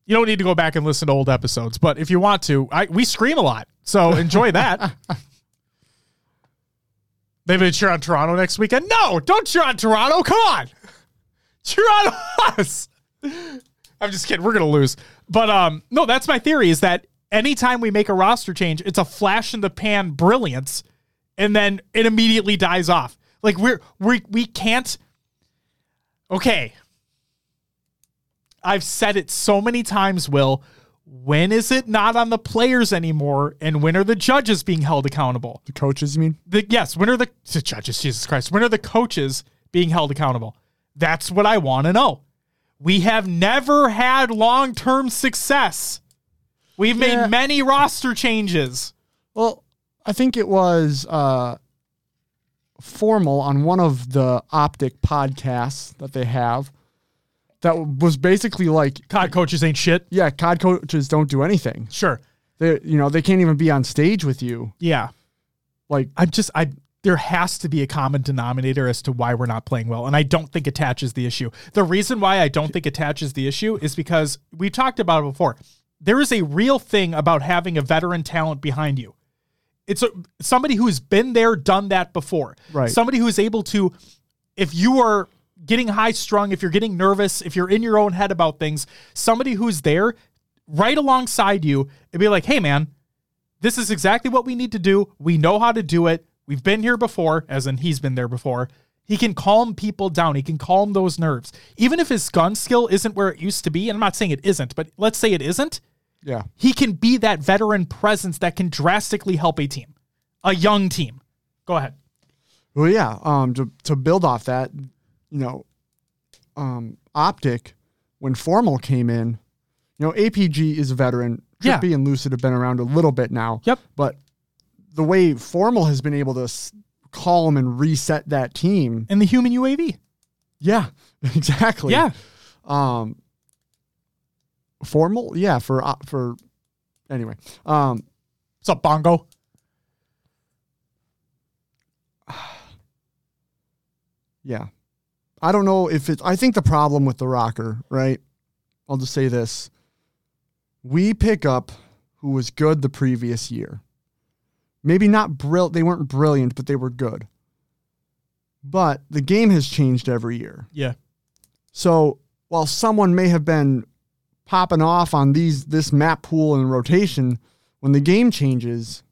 You don't need to go back and listen to old episodes, but if you want to, I we scream a lot. So enjoy that. Maybe cheer on Toronto next weekend. No, don't cheer on Toronto. Come on. Cheer on us. I'm just kidding. We're gonna lose. But um, no, that's my theory is that anytime we make a roster change, it's a flash in the pan brilliance, and then it immediately dies off. Like we're we we can't Okay. I've said it so many times, Will. When is it not on the players anymore? And when are the judges being held accountable? The coaches, you mean? the yes, when are the, the judges? Jesus Christ, when are the coaches being held accountable? That's what I want to know. We have never had long term success. We've Yeah. made many roster changes. Well, I think it was uh, Formal on one of the Optic podcasts that they have. That was basically like, COD coaches ain't shit. yeah, COD coaches don't do anything. Sure. They, you know, they can't even be on stage with you. Yeah. Like, I'm just I there has to be a common denominator as to why we're not playing well. And I don't think Attach's the issue. The reason why I don't think Attach's the issue is because we talked about it before. There is a real thing about having a veteran talent behind you. It's a, somebody who's been there, done that before. Right. Somebody who is able to, if you are getting high strung, if you're getting nervous, if you're in your own head about things, somebody who's there right alongside you and be like, hey, man, this is exactly what we need to do. We know how to do it. We've been here before, as in he's been there before. He can calm people down. He can calm those nerves. Even if his gun skill isn't where it used to be, and I'm not saying it isn't, but let's say it isn't, yeah. he can be that veteran presence that can drastically help a team, a young team. Go ahead. Well, yeah. Um, to, to build off that, you know, um, Optic when Formal came in, you know, APG is a veteran. Yeah. Trippey and Lucid have been around a little bit now. Yep. But the way Formal has been able to s- calm and reset that team. And the human UAV. Yeah, exactly. Yeah. Um, Formal, yeah, for uh, for anyway. Um, What's up, Bongo? yeah, I don't know if it's. I think the problem with the RØKKR, right? I'll just say this: we pick up who was good the previous year. Maybe not brill. They weren't brilliant, but they were good. But the game has changed every year. Yeah. So while someone may have been popping off on these this map pool and rotation, when the game changes,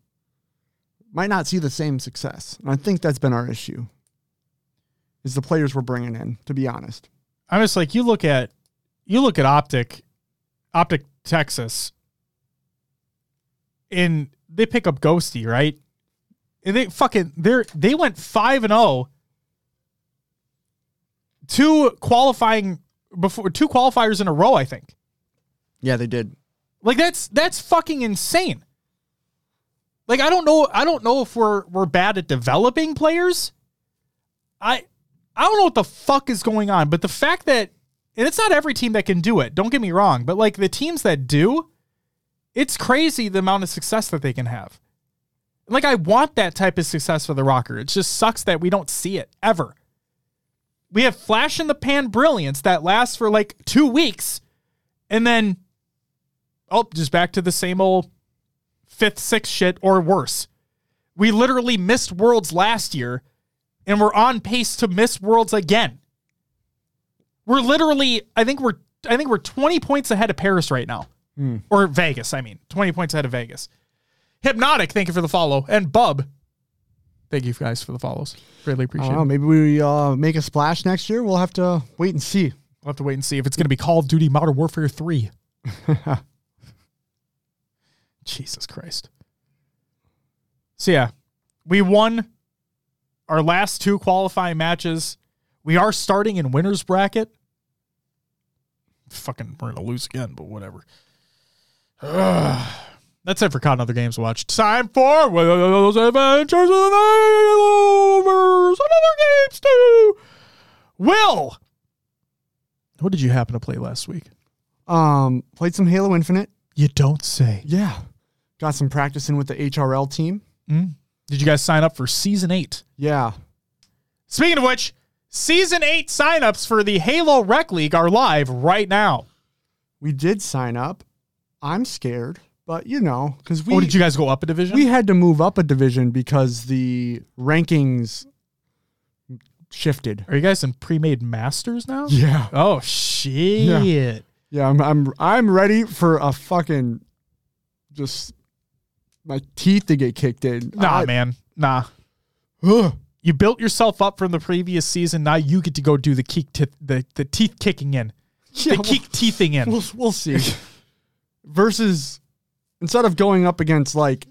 might not see the same success. And I think that's been our issue. Is the players we're bringing in, to be honest. I'm just like you look at you look at Optic, Optic Texas, and they pick up Ghosty, right? And they fucking they're they went five and zero. Two qualifying before two qualifiers in a row, I think. Yeah, they did. Like that's that's fucking insane. Like I don't know I don't know if we're we're bad at developing players. I I don't know what the fuck is going on, but the fact that and it's not every team that can do it. Don't get me wrong, but like the teams that do, it's crazy the amount of success that they can have. Like I want that type of success for the RØKKR. It just sucks that we don't see it ever. We have flash in the pan brilliance that lasts for like 2 weeks and then oh, just back to the same old fifth, sixth shit or worse. We literally missed worlds last year and we're on pace to miss worlds again. We're literally, I think we're I think we're 20 points ahead of Paris right now. Or Vegas, I mean. 20 points ahead of Vegas. Hypnotic, thank you for the follow. And Bub, thank you guys for the follows. Greatly appreciate don't it. know. Maybe we uh, make a splash next year. We'll have to wait and see. We'll have to wait and see if it's going to be Call of Duty Modern Warfare 3. Jesus Christ. So, yeah, we won our last two qualifying matches. We are starting in winner's bracket. Fucking, we're going to lose again, but whatever. Ugh. That's it for CoD Other Games Watch. Time for those adventures of the Hailovers and other games too. Will, what did you happen to play last week? Um, played some Halo Infinite. You don't say. Yeah, got some practicing with the HRL team. Did you guys sign up for season eight? Yeah, Speaking of which, season eight signups for the Halo Rec League are live right now. we did sign up. I'm scared, but you know, because we oh, did you guys go up a division? we had to move up a division because the rankings shifted. are you guys in pre-made masters now? Yeah, Oh shit! yeah. I'm I'm I'm ready for a fucking just my teeth to get kicked in. Nah, I- man, nah. Ugh. You built yourself up from the previous season. Now you get to go do the kick, ti- the the teeth kicking in, Yeah, the kick teething in. We'll we'll see. Versus instead of going up against like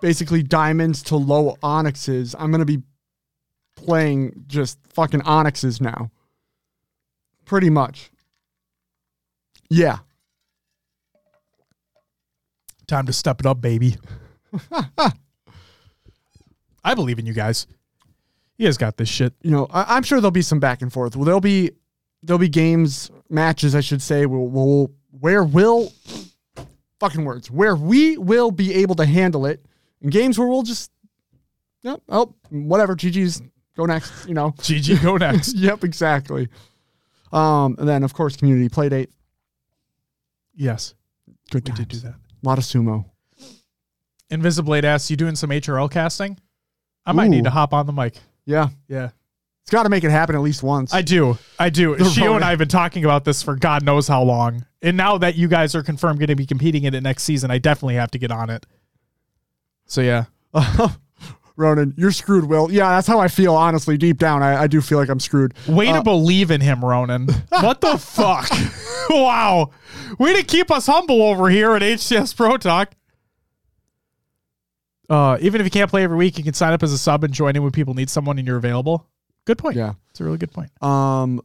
basically diamonds to low onyxes, I'm gonna be playing just fucking onyxes now. Pretty much. Yeah. Time to step it up, baby. I believe in you guys. You guys got this shit. You know, I, I'm sure there'll be some back and forth. Well, there'll be there'll be games, matches, I should say, will will where will fucking words where we will be able to handle it, and games where we'll just, yep, oh, whatever, GG's go next. You know, GG, go next. yep, exactly. Um, and then of course community play date. yes, Good we times. did do that. A lot of sumo. Invisiblade asks, you doing some HRL casting? I might Ooh. need to hop on the mic. Yeah, Yeah. it's got to make it happen at least once. I do. I do. The Shio and I have been talking about this for God knows how long. And now that you guys are confirmed going to be competing in it next season, I definitely have to get on it. So, yeah. Ronan, you're screwed, Will. Yeah, that's how I feel. Honestly, deep down, I, I do feel like I'm screwed. Way Uh, to believe in him, Ronan. what the fuck? wow. Way to keep us humble over here at HCS Pro Talk. Uh, even if you can't play every week, you can sign up as a sub and join in when people need someone and you're available. Good point. Yeah. It's a really good point. Um,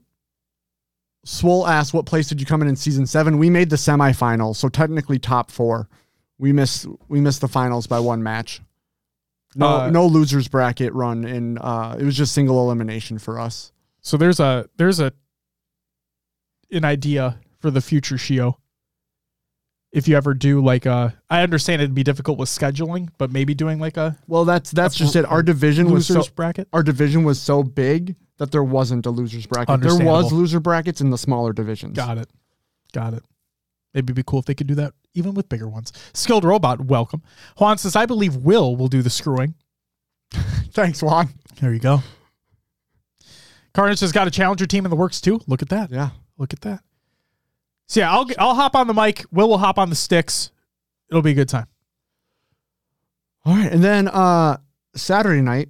Swole asked, "What place did you come in in season seven? We made the semifinals, so technically top four. We missed we missed the finals by one match. No Uh, no losers bracket run, and uh, it was just single elimination for us. So there's a there's a an idea for the future Shio. If you ever do like a, I understand it'd be difficult with scheduling, but maybe doing like a Well, that's that's A just it. Our division was so bracket. our division was so big that there wasn't a losers bracket. There was loser brackets in the smaller divisions. Got it. Got it. Maybe it'd be cool if they could do that even with bigger ones. Skilled robot, welcome. Juan says, I believe Will will do the screwing. Thanks, Juan. There you go. Carnage has got a challenger team in the works too. Look at that. Yeah. Look at that. So yeah, I'll I'll hop on the mic. Will will hop on the sticks. It'll be a good time. All right, and then uh Saturday night,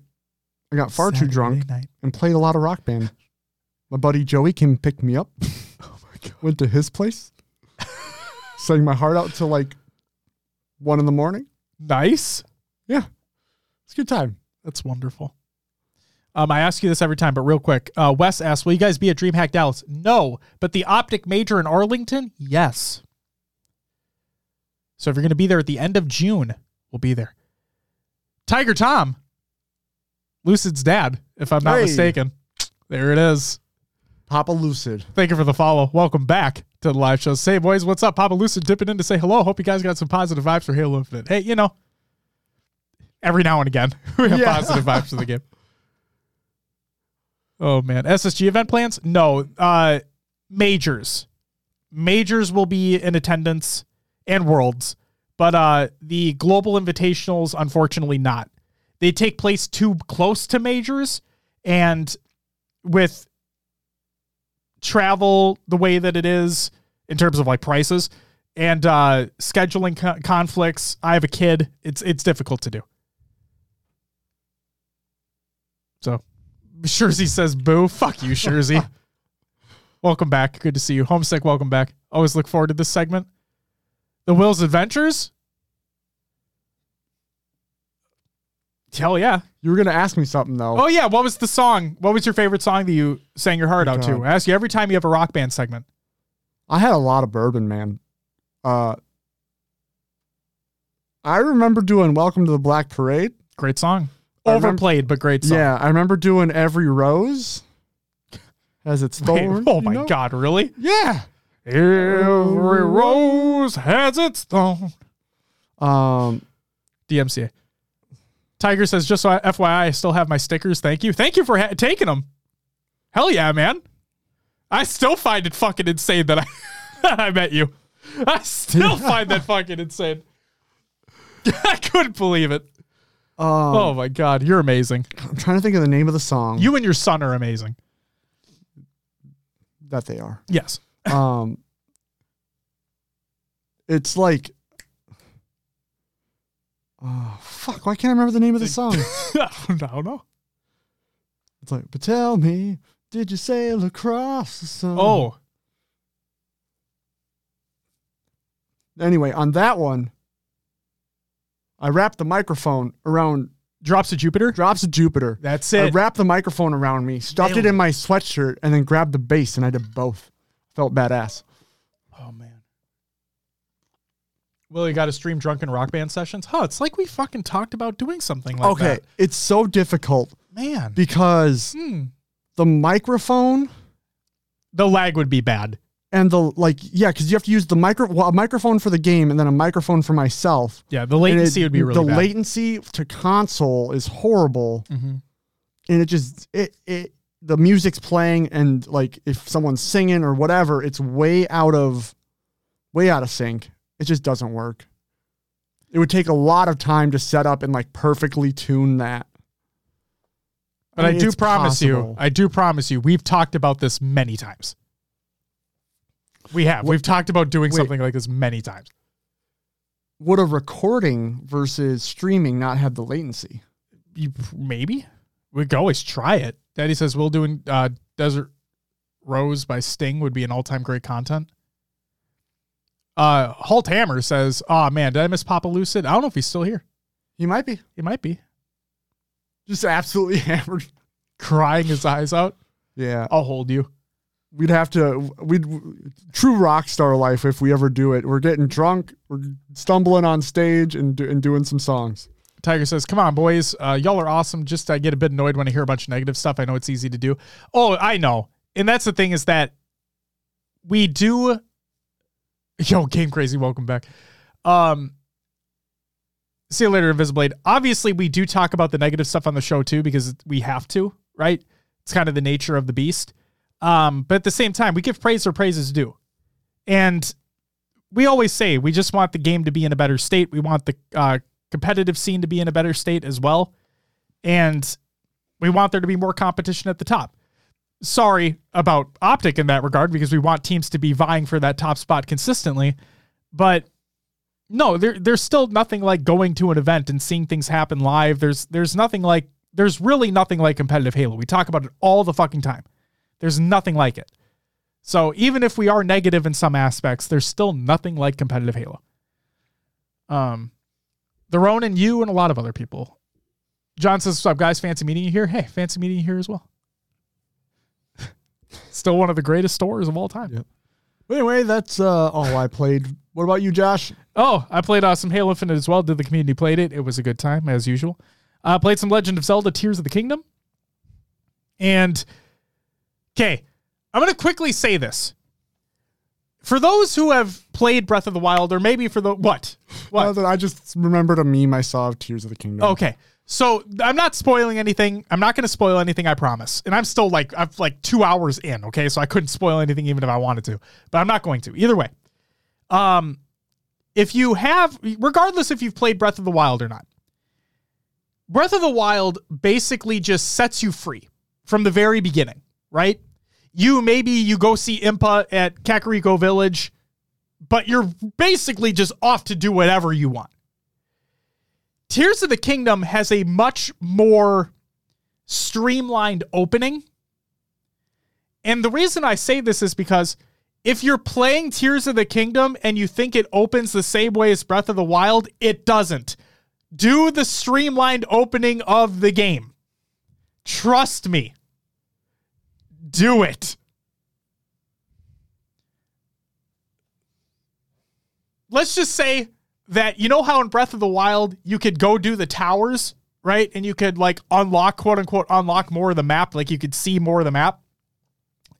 I got far too drunk night. and played a lot of rock band. My buddy Joey came and picked me up. Oh my god. Went to his place. Sang my heart out till like one in the morning. Nice. Yeah. It's a good time. That's wonderful. Um, I ask you this every time, but real quick. Uh, Wes asks, "Will you guys be at DreamHack Dallas?" No, but the Optic Major in Arlington, yes. So if you're going to be there at the end of June, we'll be there. Tiger Tom, Lucid's dad, if I'm not Hey. mistaken. There it is. Papa Lucid. Thank you for the follow. Welcome back to the live show. Say, boys, what's up? Papa Lucid dipping in to say hello. Hope you guys got some positive vibes for Halo Infinite. Hey, you know, every now and again, we have Yeah. positive vibes for the game. Oh, man. SSG event plans? No. Uh, majors. Majors will be in attendance and worlds, but uh, the global invitationals, unfortunately, not. They take place too close to majors, and with travel the way that it is in terms of like prices and uh scheduling co- conflicts. I have a kid. It's it's difficult to do. So Shurzy says boo. Fuck you Shurzy. Welcome back. Good to see you. Homesick. Welcome back. Always look forward to this segment. The will's adventures hell yeah You were gonna ask me something though. Oh yeah, what was the song? What was your favorite song that you sang your heart out to? I ask you every time you have a rock band segment. I had a lot of bourbon, man. Uh I remember doing Welcome to the Black Parade. Great song. I remember- Overplayed, but great song. Yeah, I remember doing Every Rose has its Wait, oh my know? god, really? Yeah. Every rose has its thorn. Um DMCA. Tiger says, just so I, FYI, I still have my stickers. Thank you. Thank you for ha- taking them. Hell yeah, man. I still find it fucking insane that I, that I met you. I still find that fucking insane. I couldn't believe it. um, Oh my god, you're amazing. I'm trying to think of the name of the song You and your son are amazing. that they are. Yes. Um It's like Oh fuck, why can't I remember the name of the song? I don't know. It's like, but tell me, did you sail across the sun? Oh, Anyway, on that one, I wrapped the microphone around drops of Jupiter. drops of Jupiter. That's it. I wrapped the microphone around me, stuffed Nailed it in my sweatshirt, and then grabbed the bass, and I did both. Felt badass. oh man. Well, you got to stream drunken rock band sessions. Huh? It's like we fucking talked about doing something like okay, that. Okay, it's so difficult Man, because Hmm. the microphone the lag would be bad. and the like, yeah, because you have to use the micro well, a microphone for the game and then a microphone for myself. Yeah, the latency it- would be really the bad. latency to console is horrible, Mhm. and it just it it the music's playing and like if someone's singing or whatever, it's way out of way out of sync. It just doesn't work. It would take a lot of time to set up and like perfectly tune that. But I, mean, do it's promise you. I do promise you, we've talked about this many times. We have. We've talked about doing Wait. something like this many times. Would a recording versus streaming not have the latency? You maybe we could always try it. Daddy says we'll doing uh, Desert Rose by Sting would be an all time great content. Uh, Halt Hammer says, "Oh man, did I miss Papa Lucid? I don't know if he's still here. He might be He might be just absolutely hammered. crying his eyes out. Yeah. I'll hold you. we'd have to we'd true rock star life if we ever do it. We're getting drunk, we're stumbling on stage and do, and doing some songs. Tiger says, "Come on, boys, uh, y'all are awesome. Just I get a bit annoyed when I hear a bunch of negative stuff. I know it's easy to do. Oh, I know, and that's the thing is that we do. Yo, game crazy, welcome back. Um, see you later, Invisiblade. Obviously, we do talk about the negative stuff on the show too because we have to, right? It's kind of the nature of the beast. Um, but at the same time, we give praise where praise is due, and we always say we just want the game to be in a better state. We want the uh, competitive scene to be in a better state as well. And we want there to be more competition at the top. Sorry about Optic in that regard because we want teams to be vying for that top spot consistently. But no, there, there's still nothing like going to an event and seeing things happen live. There's there's nothing like there's really nothing like competitive Halo. We talk about it all the fucking time. There's nothing like it. So even if we are negative in some aspects, there's still nothing like competitive Halo. Um, the Ronin, you, and a lot of other people. John says, What's up, guys? Fancy meeting you here. Hey, fancy meeting you here as well. Still one of the greatest stores of all time. Yep. Anyway, that's uh, all I played. What about you, Josh? Oh, I played uh, some Halo Infinite as well. Did the community played it? It was a good time as usual. Uh, played some Legend of Zelda: Tears of the Kingdom. And okay, I'm gonna quickly say this for those who have played Breath of the Wild, or maybe for the what? What? I just remembered a meme I saw of Tears of the Kingdom. Okay. So I'm not spoiling anything. I'm not going to spoil anything. I promise. And I'm still like I'm like two hours in. Okay, so I couldn't spoil anything even if I wanted to, but I'm not going to. Either way, um, if you have, regardless if you've played Breath of the Wild or not, Breath of the Wild basically just sets you free from the very beginning, right? you maybe you go see Impa at Kakariko Village, but you're basically just off to do whatever you want. Tears of the Kingdom has a much more streamlined opening. And the reason I say this is because if you're playing Tears of the Kingdom and you think it opens the same way as Breath of the Wild, it doesn't. Do the streamlined opening of the game. Trust me do it. Let's just say that you know how in Breath of the Wild you could go do the towers, right? And you could like unlock, quote unquote, unlock more of the map. Like you could see more of the map.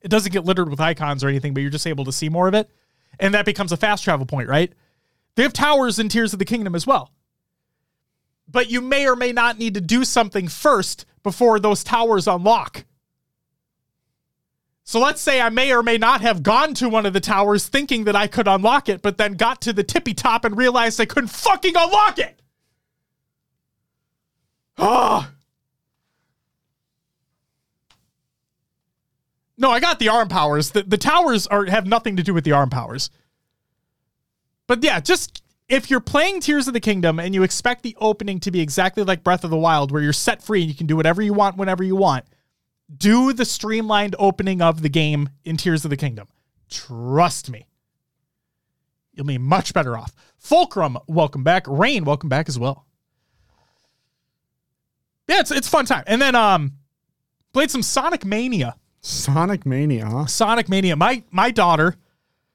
It doesn't get littered with icons or anything, but you're just able to see more of it. And that becomes a fast travel point, right? They have towers in Tears of the Kingdom as well. But you may or may not need to do something first before those towers unlock. So let's say I may or may not have gone to one of the towers thinking that I could unlock it, but then got to the tippy top and realized I couldn't fucking unlock it. Ah. No, I got the arm powers. The, the towers are have nothing to do with the arm powers. But yeah, just if you're playing Tears of the Kingdom and you expect the opening to be exactly like Breath of the Wild, where you're set free and you can do whatever you want whenever you want, do the streamlined opening of the game in Tears of the Kingdom. Trust me. You'll be much better off. Fulcrum, welcome back. Rain, welcome back as well. Yeah, it's it's fun time. And then um played some Sonic Mania. Sonic Mania, huh? Sonic Mania. My my daughter,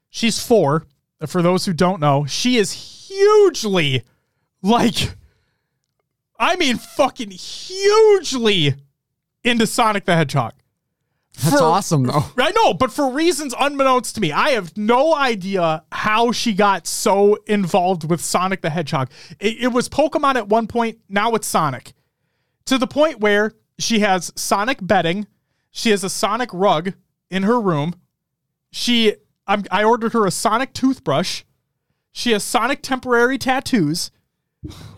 she's 4. For those who don't know, she is hugely like I mean fucking hugely into Sonic the Hedgehog. That's for, awesome, though. I know, but for reasons unbeknownst to me, I have no idea how she got so involved with Sonic the Hedgehog. It, it was Pokemon at one point, now it's Sonic. To the point where she has Sonic bedding, she has a Sonic rug in her room. She, I'm, I ordered her a Sonic toothbrush. She has Sonic temporary tattoos,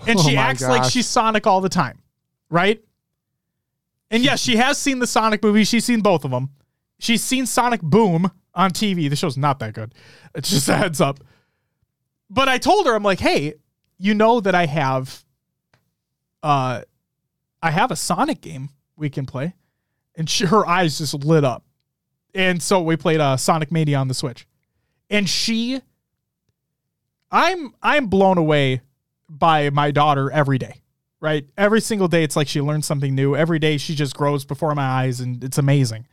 and oh she acts gosh. like she's Sonic all the time, right? And yes, she has seen the Sonic movie. She's seen both of them. She's seen Sonic Boom on TV. The show's not that good. It's just a heads up. But I told her, I'm like, hey, you know that I have uh I have a Sonic game we can play. And she, her eyes just lit up. And so we played uh, Sonic Mania on the Switch. And she I'm I'm blown away by my daughter every day right? Every single day, it's like she learns something new. Every day, she just grows before my eyes, and it's amazing.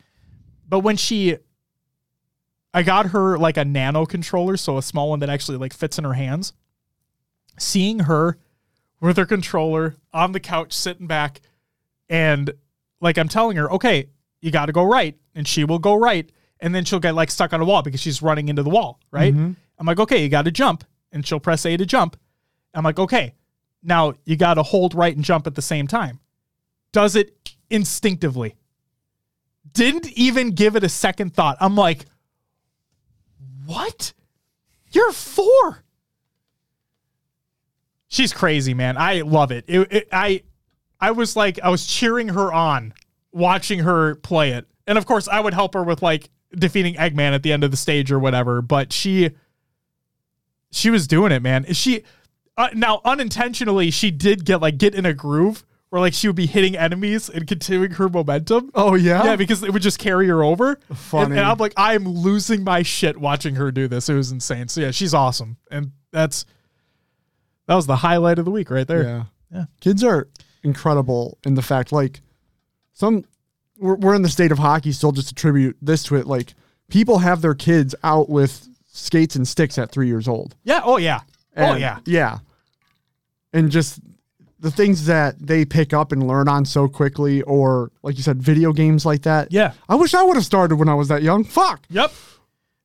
But when she I got her like a nano controller, so a small one that actually like fits in her hands. Seeing her with her controller on the couch sitting back and like I'm telling her, okay, you got to go right, and she will go right, and then she'll get like stuck on a wall because she's running into the wall, right? Mm-hmm. I'm like, okay, you got to jump, and she'll press A to jump. I'm like, okay, now you got to hold right and jump at the same time. Does it instinctively. Didn't even give it a second thought. I'm like, what? You're four. She's crazy, man. I love it. It, it. I, I was like, I was cheering her on, watching her play it, and of course, I would help her with like defeating Eggman at the end of the stage or whatever. But she, she was doing it, man. She, uh, now unintentionally, she did get like get in a groove where like she would be hitting enemies and continuing her momentum. Oh yeah. Yeah, because it would just carry her over. Funny. And, and I'm like, I am losing my shit watching her do this. It was insane. So yeah, she's awesome, and that's that was the highlight of the week right there. Yeah. Yeah. Kids are incredible in the fact, like, some, we're, we're in the state of hockey, still just attribute this to it. Like, people have their kids out with skates and sticks at three years old. Yeah. Oh yeah. oh yeah. Yeah. And just the things that they pick up and learn on so quickly, or like you said, video games like that. Yeah. I wish I would have started when I was that young. Fuck. Yep.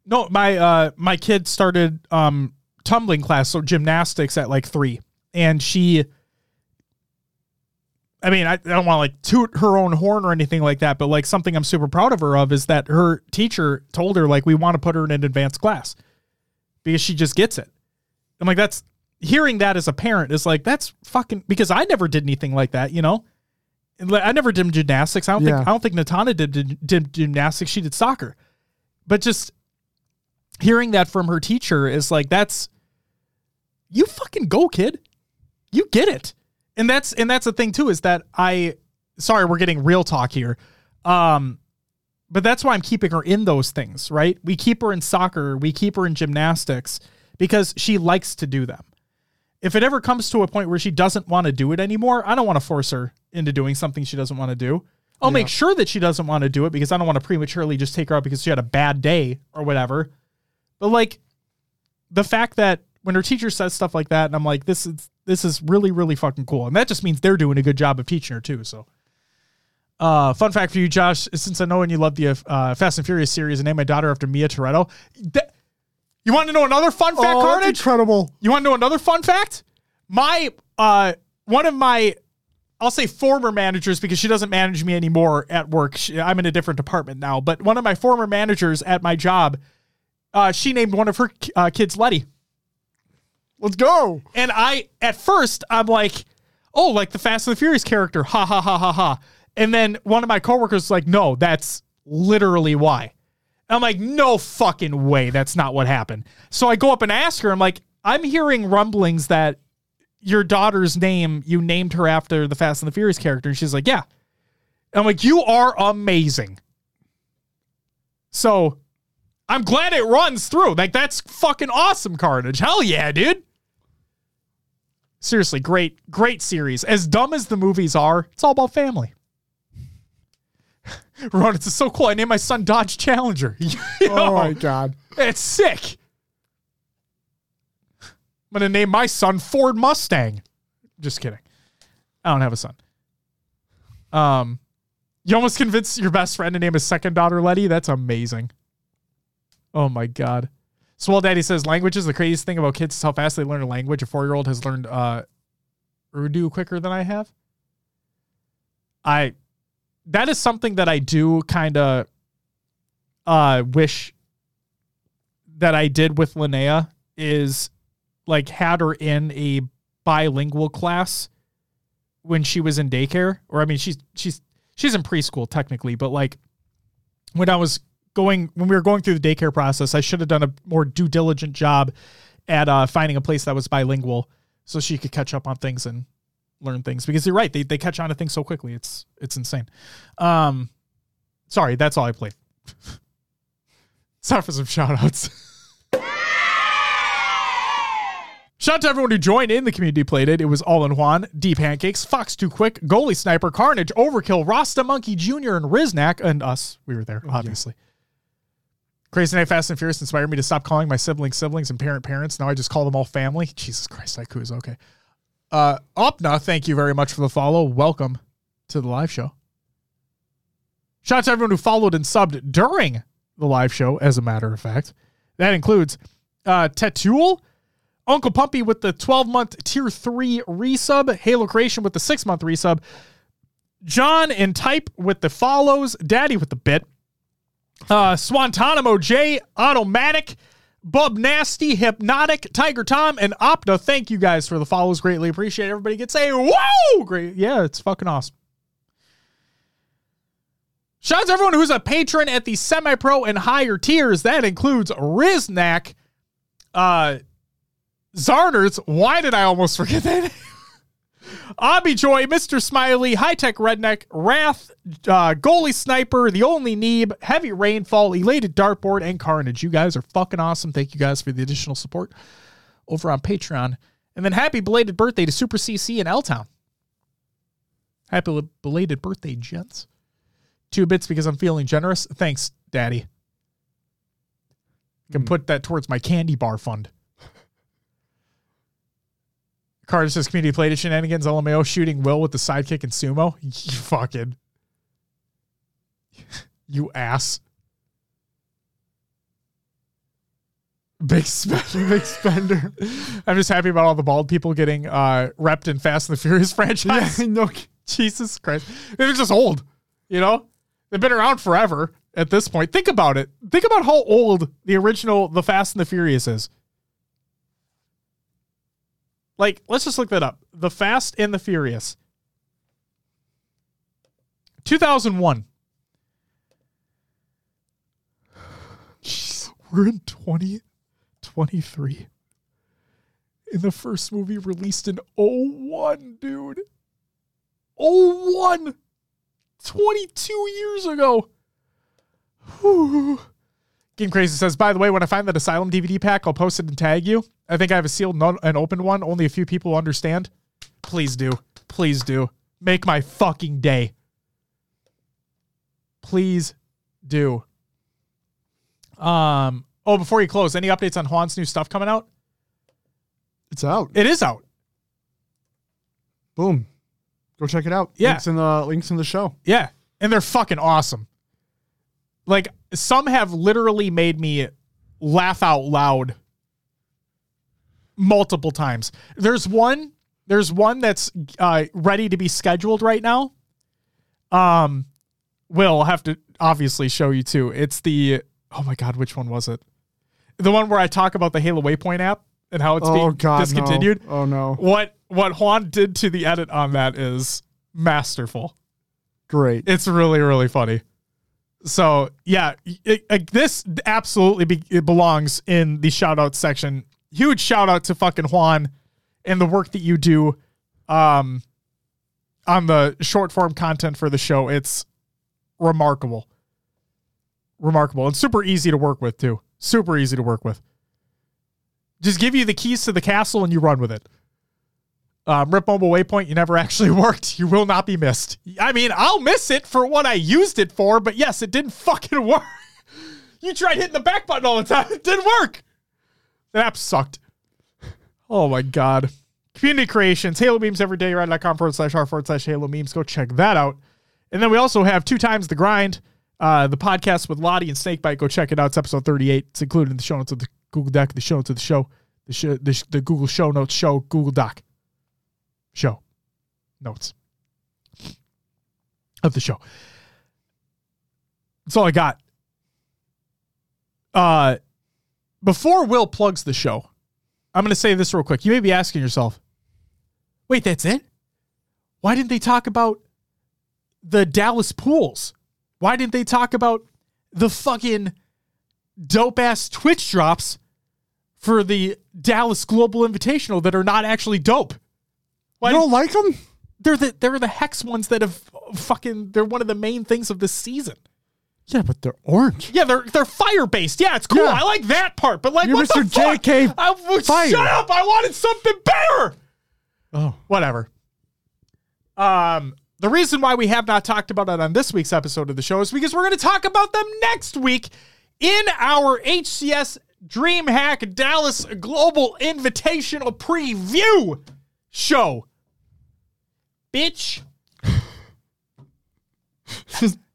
No, my uh my kid started um tumbling class, so gymnastics at like three. And she I mean, I, I don't want to like toot her own horn or anything like that, but like something I'm super proud of her of is that her teacher told her like we want to put her in an advanced class because she just gets it. I'm like, that's hearing that as a parent is like that's fucking because I never did anything like that, you know. I never did gymnastics. I don't Yeah. think I don't think Natana did, did did gymnastics. She did soccer, but just hearing that from her teacher is like that's you fucking go kid you get it and that's and that's the thing too is that i sorry we're getting real talk here um but that's why i'm keeping her in those things right we keep her in soccer we keep her in gymnastics because she likes to do them if it ever comes to a point where she doesn't want to do it anymore i don't want to force her into doing something she doesn't want to do i'll make sure that she doesn't want to do it because i don't want to prematurely just take her out because she had a bad day or whatever but like the fact that when her teacher says stuff like that, and I'm like, this is this is really really fucking cool, and that just means they're doing a good job of teaching her too. So, uh, fun fact for you, Josh, since I know and you love the uh, Fast and Furious series, and named my daughter after Mia Toretto. That, you want to know another fun fact, oh, Carnage? incredible. You want to know another fun fact? My uh one of my I'll say former managers because she doesn't manage me anymore at work. She, I'm in a different department now, but one of my former managers at my job, uh, she named one of her uh, kids Letty. Let's go. And I, at first, I'm like, oh, like the Fast and the Furious character. Ha ha ha ha ha. And then one of my coworkers was like, no, that's literally why. I'm like, no fucking way. That's not what happened. So I go up and ask her, I'm like, I'm hearing rumblings that your daughter's name, you named her after the Fast and the Furious character. And she's like, yeah. I'm like, you are amazing. So I'm glad it runs through. Like, that's fucking awesome, Carnage. Hell yeah, dude. Seriously, great, great series. As dumb as the movies are, it's all about family. Ron, it's so cool. I named my son Dodge Challenger. Yo, Oh my god. it's sick. I'm gonna name my son Ford Mustang. Just kidding. I don't have a son. Um, you almost convinced your best friend to name his second daughter Letty. That's amazing. Oh my god. Swell Daddy says language is the craziest thing about kids is how fast they learn a language. A four year old has learned uh Urdu quicker than I have. I that is something that I do kind of uh wish that I did with Linnea is like had her in a bilingual class when she was in daycare. Or I mean she's she's she's in preschool technically but like when I was going when we were going through the daycare process I should have done a more due diligent job at uh, finding a place that was bilingual so she could catch up on things and learn things because you're right they, they catch on to things so quickly it's it's insane um sorry that's all I played it's time for some shout outs Shout out to everyone who joined in the community played it. It was All in Juan, D Pancakes, Fox Too Quick, Goalie Sniper, Carnage, Overkill, Rasta Monkey Jr., and Riznak, and us. We were there, obviously. Crazy Night Fast and Furious inspired me to stop calling my siblings siblings and parent parents. Now I just call them all family. Jesus Christ, Haiku is okay. Uh, Opna, thank you very much for the follow. Welcome to the live show. Shout out to everyone who followed and subbed during the live show, as a matter of fact. That includes uh, Uncle Pumpy with the 12 month tier 3 resub, Halo Creation with the 6 month resub, John and Type with the follows, Daddy with the bit, uh, Swantanamo J, Automatic, Bub Nasty, Hypnotic, Tiger Tom, and Opta. Thank you guys for the follows. Greatly appreciate it. Everybody gets a whoa! Great. Yeah, it's fucking awesome. Shout out to everyone who's a patron at the semi pro and higher tiers. That includes Riznak, uh, Zarners. Why did I almost forget that? Abby Joy, Mr. Smiley, High Tech Redneck, Wrath, uh, Goalie Sniper, The Only Neeb, Heavy Rainfall, Elated Dartboard, and Carnage. You guys are fucking awesome. Thank you guys for the additional support over on Patreon. And then happy belated birthday to Super CC in L Town. Happy belated birthday, gents. Two bits because I'm feeling generous. Thanks, Daddy. Can put that towards my candy bar fund. Carter says community played shenanigans. LMAO shooting Will with the sidekick and sumo. You fucking. You ass. Big spender. Big spender. I'm just happy about all the bald people getting uh, repped in Fast and the Furious franchise. yeah, no. Jesus Christ. They're just old, you know? They've been around forever at this point. Think about it. Think about how old the original The Fast and the Furious is. Like, let's just look that up. The Fast and the Furious. 2001. Jeez, we're in 2023. In the first movie released in 01, dude. 01. 22 years ago. Whew. Game Crazy says, by the way, when I find that Asylum DVD pack, I'll post it and tag you. I think I have a sealed and open one. Only a few people understand. Please do. Please do. Make my fucking day. Please do. Um. Oh, before you close, any updates on Juan's new stuff coming out? It's out. It is out. Boom. Go check it out. Yeah. Links in the links in the show. Yeah. And they're fucking awesome. Like some have literally made me laugh out loud multiple times. There's one there's one that's uh, ready to be scheduled right now. Um will I'll have to obviously show you too. It's the oh my god, which one was it? The one where I talk about the Halo Waypoint app and how it's Oh being God, no. discontinued. Oh no. What what Juan did to the edit on that is masterful. Great. It's really really funny. So yeah, it, it- this absolutely be, belongs in the shout out section. Huge shout out to fucking Juan and the work that you do um, on the short form content for the show. It's remarkable, remarkable, and super easy to work with too. Super easy to work with. Just give you the keys to the castle and you run with it. Um, Rip Mobile Waypoint, you never actually worked. You will not be missed. I mean, I'll miss it for what I used it for, but yes, it didn't fucking work. you tried hitting the back button all the time. It didn't work. That app sucked. Oh my God. Community creations, Halo memes every day, reddit.com forward slash r forward slash Halo memes. Go check that out. And then we also have two times the grind, uh, the podcast with Lottie and Snakebite. Go check it out. It's episode 38. It's included in the show notes of the Google Doc, the show notes of the show, the, sh- the, the Google show notes show, Google Doc show notes of the show. That's all I got. Uh, before Will plugs the show, I'm going to say this real quick. You may be asking yourself, wait, that's it? Why didn't they talk about the Dallas pools? Why didn't they talk about the fucking dope ass Twitch drops for the Dallas Global Invitational that are not actually dope? Why You don't like them? they're the they're the hex ones that have fucking they're one of the main things of this season. Yeah, but they're orange. Yeah, they're they're fire based. Yeah, it's cool. Yeah. I like that part. But like, You're what Mr. the fuck? JK I, well, Fire. Shut up! I wanted something better. Oh. Whatever. Um, the reason why we have not talked about it on this week's episode of the show is because we're going to talk about them next week in our HCS DreamHack Dallas Global Invitational Preview show. Bitch.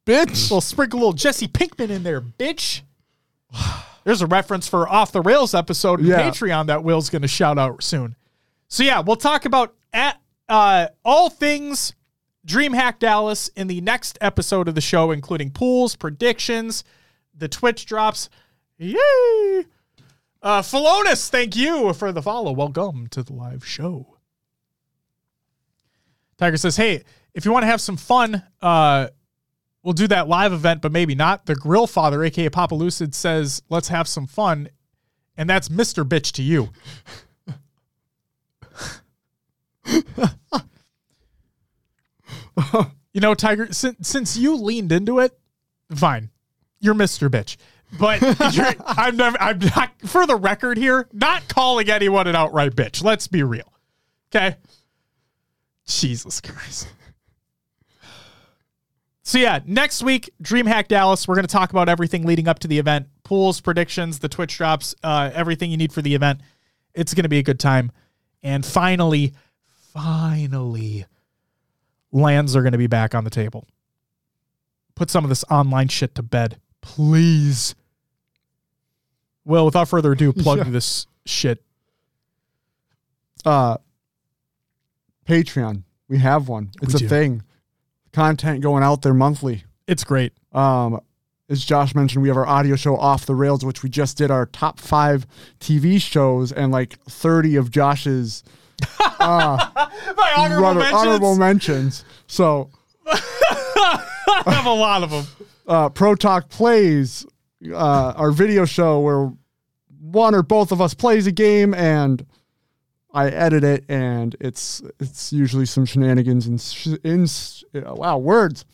Bitch. We'll sprinkle a little Jesse Pinkman in there, bitch. There's a reference for Off the Rails episode in Yeah. Patreon that Will's going to shout out soon. So yeah, we'll talk about at uh, all things DreamHack Dallas in the next episode of the show, including pools, predictions, the Twitch drops. Yay! Uh, Philonis, thank you for the follow. Welcome to the live show. Tiger says, "Hey, if you want to have some fun, uh, we'll do that live event, but maybe not." The Grill Father, aka Papa Lucid, says, "Let's have some fun," and that's Mister Bitch to you. you know, Tiger, since since you leaned into it, fine, you're Mister Bitch. But I'm never. I'm not. For the record here, not calling anyone an outright bitch. Let's be real. Okay. Jesus Christ. So yeah, next week, DreamHack Dallas, we're going to talk about everything leading up to the event, pools, predictions, the Twitch drops, uh, everything you need for the event. It's going to be a good time. And finally, finally, LANs are going to be back on the table. Put some of this online shit to bed, please. Well, without further ado, plug Yeah. this shit. uh Patreon. We have one. It's We a do. thing. Content going out there monthly. It's great. Um as Josh mentioned, we have our audio show Off the Rails, which we just did our top five TV shows and like 30 of Josh's My honorable runner- mentions. honorable mentions. So I have a lot of them. uh, Pro Talk Plays, uh, our video show where one or both of us plays a game and I edit it, and it's it's usually some shenanigans and sh- in, wow words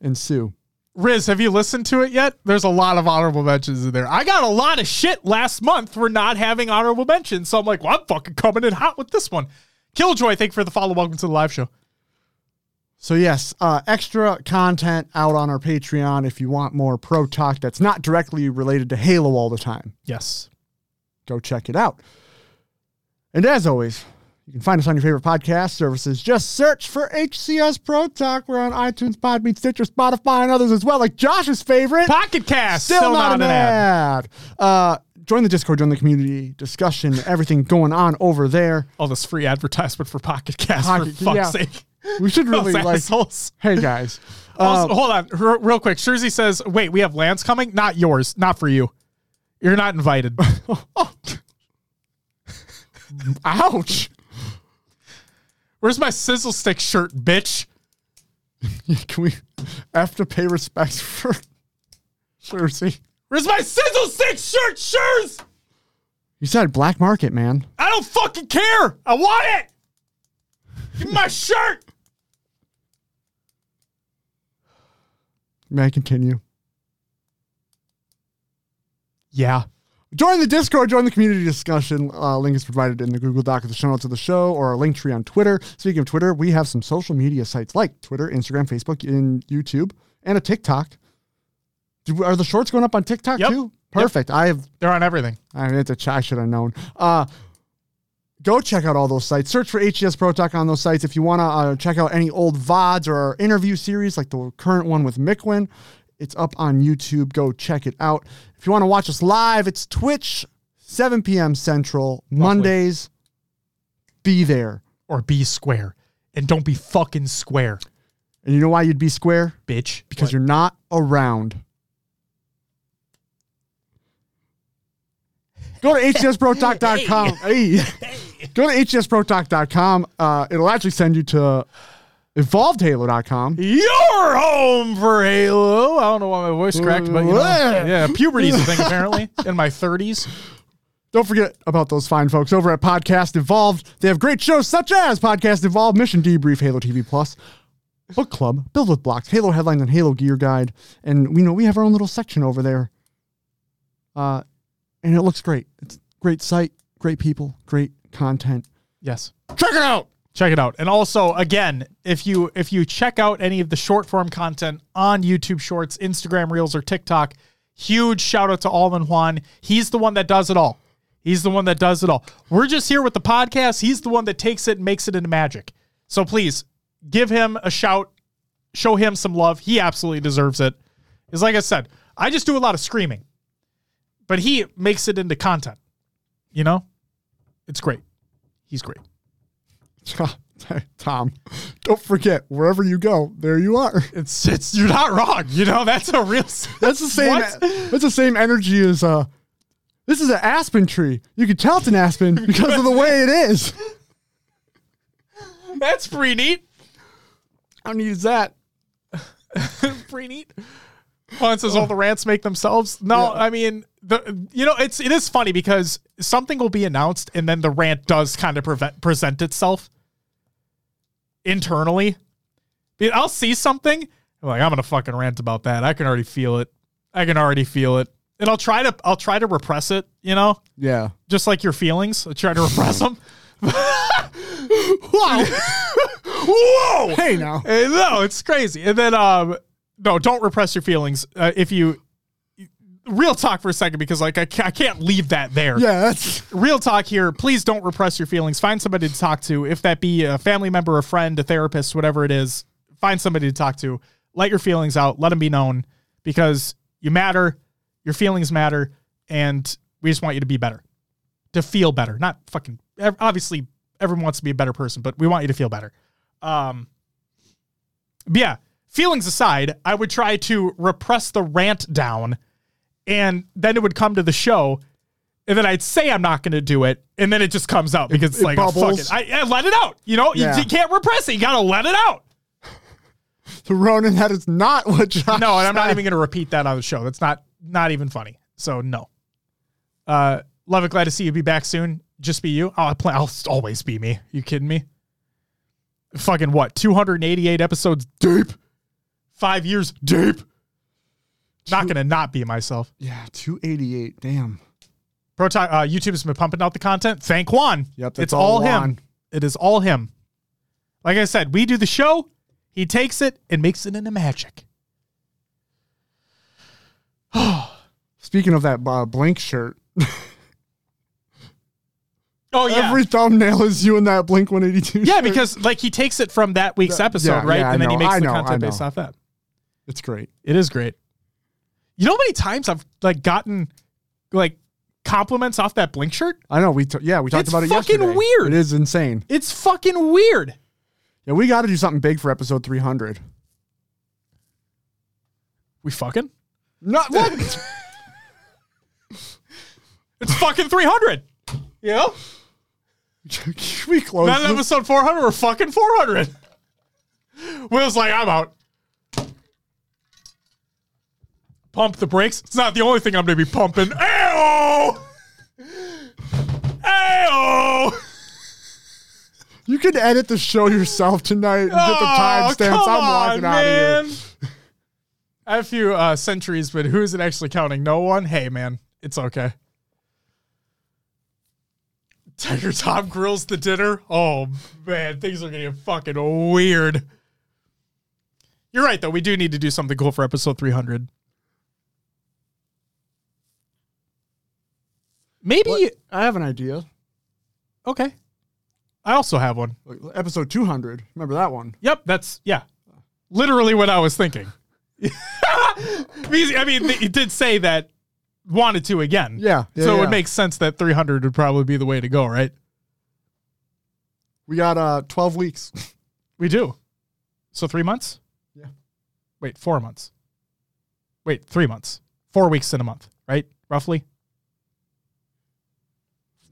ensue. Riz, have you listened to it yet? There's a lot of honorable mentions in there. I got a lot of shit last month for not having honorable mentions. So I'm like, well, I'm fucking coming in hot with this one. Killjoy, thank you for the follow. Welcome to the live show. So yes, uh, extra content out on our Patreon if you want more pro talk that's not directly related to Halo all the time. Yes. go check it out. And as always, you can find us on your favorite podcast services. Just search for HCS Pro Talk. We're on iTunes, Podbean, Stitcher, Spotify, and others as well, like Josh's favorite. Pocket Cast. Still, not, an ad. Uh, join the Discord, join the community discussion, everything going on over there. All this free advertisement for Pocket Cast, Pocket- for fuck's yeah. sake. We should really like. assholes. Hey guys, Also, Uh, hold on, r- real quick. Shurzy says, "Wait, we have LANs coming. Not yours. Not for you. You're not invited." ouch! Where's my sizzle stick shirt, bitch? Can we have to pay respects for Cersei? Where's my sizzle stick shirt, Shurs? You said black market, man. I don't fucking care. I want it. Give me my shirt. May I continue? Yeah. Join the Discord, join the community discussion. Uh, link is provided in the Google Doc of the show notes of the show or our link tree on Twitter. Speaking of Twitter, we have some social media sites like Twitter, Instagram, Facebook, and YouTube, and a TikTok. Do, are the shorts going up on TikTok Yep. too? Perfect. I have. They're on everything. I mean, it's a ch- I should have known. Uh, go check out all those sites. Search for HCS Pro Talk on those sites. If you want to uh, check out any old VODs or our interview series, like the current one with Mickwin, it's up on YouTube. Go check it out. If you want to watch us live, it's Twitch, 7 p.m. Central, Mondays. Be there. Or be square. And don't be fucking square, And you know why you'd be square? bitch. Because you're not around. Go to hsprotalk.com. Hey. Go to hsprotalk.com. Uh, it'll actually send you to evolvedhalo.com. You're home for Halo. I don't know why my voice cracked, but you know, yeah, puberty's a thing apparently in my 30s. Don't forget about those fine folks over at Podcast Evolved. They have great shows such as Podcast Evolved, Mission Debrief, Halo TV Plus, Book Club, Build with Blocks, Halo Headlines, and Halo Gear Guide. And we know we have our own little section over there. Uh, and it looks great. It's a great site, great people, great content. Yes. Check it out. Check it out and also again if you if you check out any of the short form content on youtube shorts instagram reels or tiktok Huge shout out to Alvin Juan. He's the one that does it all. He's the one that does it all. We're just here with the podcast. He's the one that takes it and makes it into magic. So please give him a shout. Show him some love. He absolutely deserves it. Like I said, I just do a lot of screaming, but he makes it into content. You know, it's great. He's great. Tom, don't forget wherever you go, there you are. It's it's you're not wrong. You know that's a real. That's the same. What? That's the same energy as uh. This is an aspen tree. You can tell it's an aspen because of the way it is. That's pretty neat. I don't use that. pretty neat. Juan says all the rants make themselves. No, I mean the you know it's it is funny because something will be announced and then the rant does kind of prevent, present itself internally. I'll see something I'm like I'm gonna fucking rant about that. I can already feel it. I can already feel it, and I'll try to I'll try to repress it. You know, Yeah. just like your feelings. I try to repress them. Wow. Whoa! hey now. No, it's crazy. And then, um, no, don't repress your feelings. Uh, if you, real talk for a second, because like I, I can't leave that there. Yeah, that's Real talk here. Please don't repress your feelings. Find somebody to talk to. If that be a family member, a friend, a therapist, whatever it is, find somebody to talk to. Let your feelings out. Let them be known because you matter. Your feelings matter. And we just want you to be better, to feel better. Not fucking, obviously, everyone wants to be a better person, but we want you to feel better. Um, but yeah, feelings aside, I would try to repress the rant down, and then it would come to the show, and then I'd say I'm not going to do it, and then it just comes out because it's it like, oh, fuck it. I, I let it out. You know, You- Yeah. you, can't repress it. You got to let it out. the Ronan. That is not what Josh No, and I'm not even going to repeat that on the show. That's not not even funny. So no. Uh, love it. Glad to see you. Be back soon. Just be you. I'll, play, I'll always be me. You kidding me? Fucking what? 288 episodes deep. Five years deep. Not gonna not be myself. Yeah, 288. Damn. Proti- uh, YouTube has been pumping out the content. Thank Juan. Yep, it's all, all him. It is all him. Like I said, we do the show. He takes it and makes it into magic. Speaking of that uh, Blink shirt, Oh yeah. every thumbnail is you in that Blink 182. Yeah, shirt. because like he takes it from that week's Yeah, episode, yeah, right? yeah, I and then he makes I the know, content based know. off that. it's great. It is great. You know how many times I've like gotten like compliments off that Blink shirt? I know. We t- yeah we talked It's about it fucking yesterday. weird. It is insane. It's fucking weird. Yeah, we got to do something big for episode 300. We fucking? Not what? It's fucking 300. Yeah? we close. Not episode 400, we're fucking 400. Will's like, I'm out. Pump the brakes. It's not the only thing I'm going to be pumping. Ayo! Ayo! You can edit the show yourself tonight and get the Oh, timestamps. I'm on, walking out of here. I have a few uh, centuries, but who is it actually counting? No one? Hey, man, it's okay. Tiger Tom grills the dinner. Oh, man, things are getting fucking weird. You're right, though. We do need to do something cool for episode 300. Maybe. What? I have an idea. Okay. I also have one. Episode 200. Remember that one? Yep, that's yeah, literally what I was thinking. I mean, he did say that wanted to again. Yeah. yeah, so it yeah. would make sense that 300 would probably be the way to go, right? We got uh 12 weeks. We do. So three months? Yeah. Wait, four months. Wait, three months. Four weeks in a month, right? Roughly?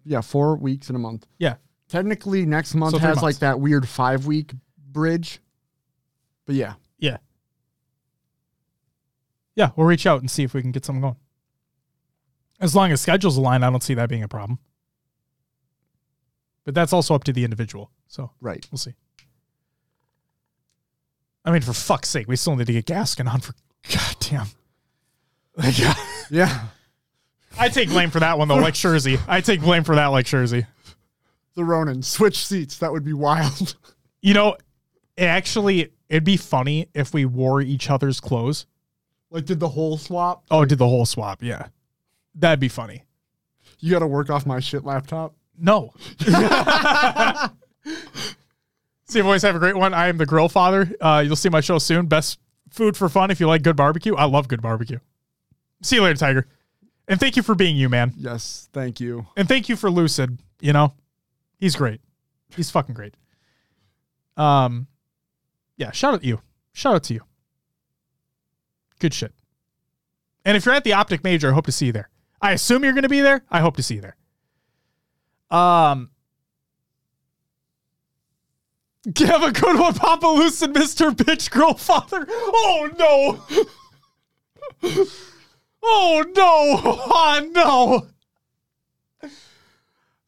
Yeah, four weeks in a month. Yeah. Technically, next month So three has months. like that weird five week bridge. But yeah, Yeah. Yeah, we'll reach out and see if we can get something going. As long as schedules align, I don't see that being a problem. But that's also up to the individual. So right. We'll see. I mean, for fuck's sake, we still need to get Gaskin on for goddamn. Like, yeah. I take blame for that one though, like Schurzy. I take blame for that, like Schurzy. The Ronin. Switch seats. That would be wild. You know, it actually, it'd be funny if we wore each other's clothes. Like, did the whole swap? Oh, did the whole swap? Yeah, that'd be funny. You got to work off my shit laptop. No. see, you boys, have a great one. I am the Grill Father. Uh, you'll see my show soon. Best food for fun if you like good barbecue. I love good barbecue. See you later, Tiger. And thank you for being you, man. Yes, thank you. And thank you for Lucid. You know, he's great. He's fucking great. Um, yeah. Shout out to you. Shout out to you. Good shit. And if you're at the Optic Major, I hope to see you there. I assume you're going to be there. I hope to see you there. Um, have a good one, Papa Lucid, Mr. Bitch Grill Father. Oh no. Oh no! Oh no!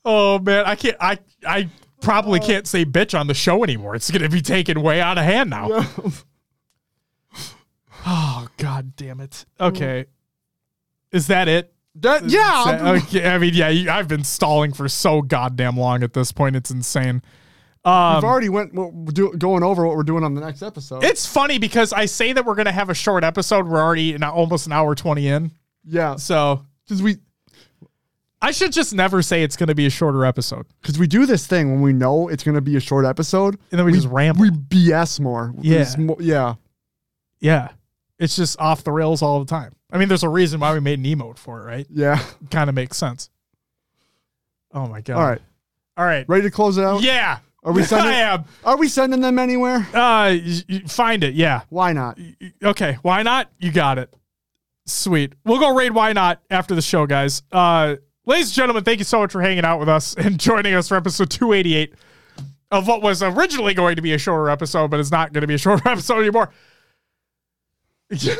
Oh man, I can't. I I probably uh. can't say bitch on the show anymore. It's gonna be taken way out of hand now. Yeah. Oh god damn it. Okay, is that it? That, yeah. That- okay. I mean, yeah. I've been stalling for so goddamn long at this point. It's insane. Um, We've already went we're do, going over what we're doing on the next episode. it's funny because I say that we're gonna have a short episode. We're already in almost an hour twenty in. yeah, So because we I should just never say it's gonna be a shorter episode, because we do this thing when we know it's going to be a short episode. and then we, just ramble. We BS more. Yeah. Mo- yeah. Yeah. It's just off the rails all the time. I mean, there's a reason why we made an emote for it, right? Yeah. Kind of makes sense. Oh my god. All right. All right. Ready to close it out? Yeah. Are we sending? I am. Are we sending them anywhere? Uh, find it. Yeah. Why not? Okay. Why not? You got it. Sweet. We'll go raid why not after the show, guys. Uh, ladies and gentlemen, thank you so much for hanging out with us and joining us for episode 288 of what was originally going to be a shorter episode, but it's not going to be a shorter episode anymore. if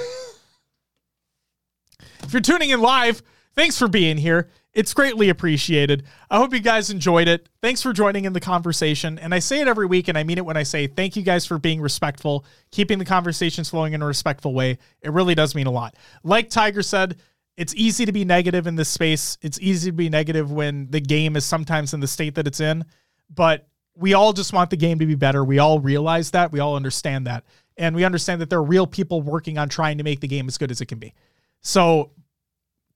you're tuning in live, thanks for being here. It's greatly appreciated. I hope you guys enjoyed it. Thanks for joining in the conversation. And I say it every week, and I mean it when I say thank you guys for being respectful, keeping the conversations flowing in a respectful way. It really does mean a lot. Like Tiger said, it's easy to be negative in this space. It's easy to be negative when the game is sometimes in the state that it's in, but we all just want the game to be better. We all realize that. We all understand that. And we understand that there are real people working on trying to make the game as good as it can be. So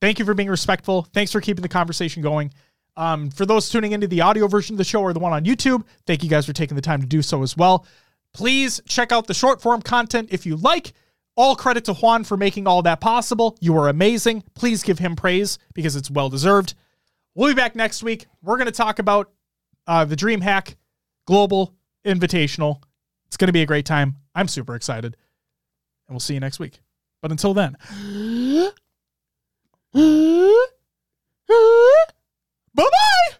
thank you for being respectful. Thanks for keeping the conversation going. Um, for those tuning into the audio version of the show or the one on YouTube, thank you guys for taking the time to do so as well. Please check out the short form content if you like. All credit to Juan for making all that possible. You are amazing. Please give him praise because it's well deserved. We'll be back next week. We're going to talk about uh, the DreamHack Global Invitational. It's going to be a great time. I'm super excited. And we'll see you next week. But until then, Bye bye.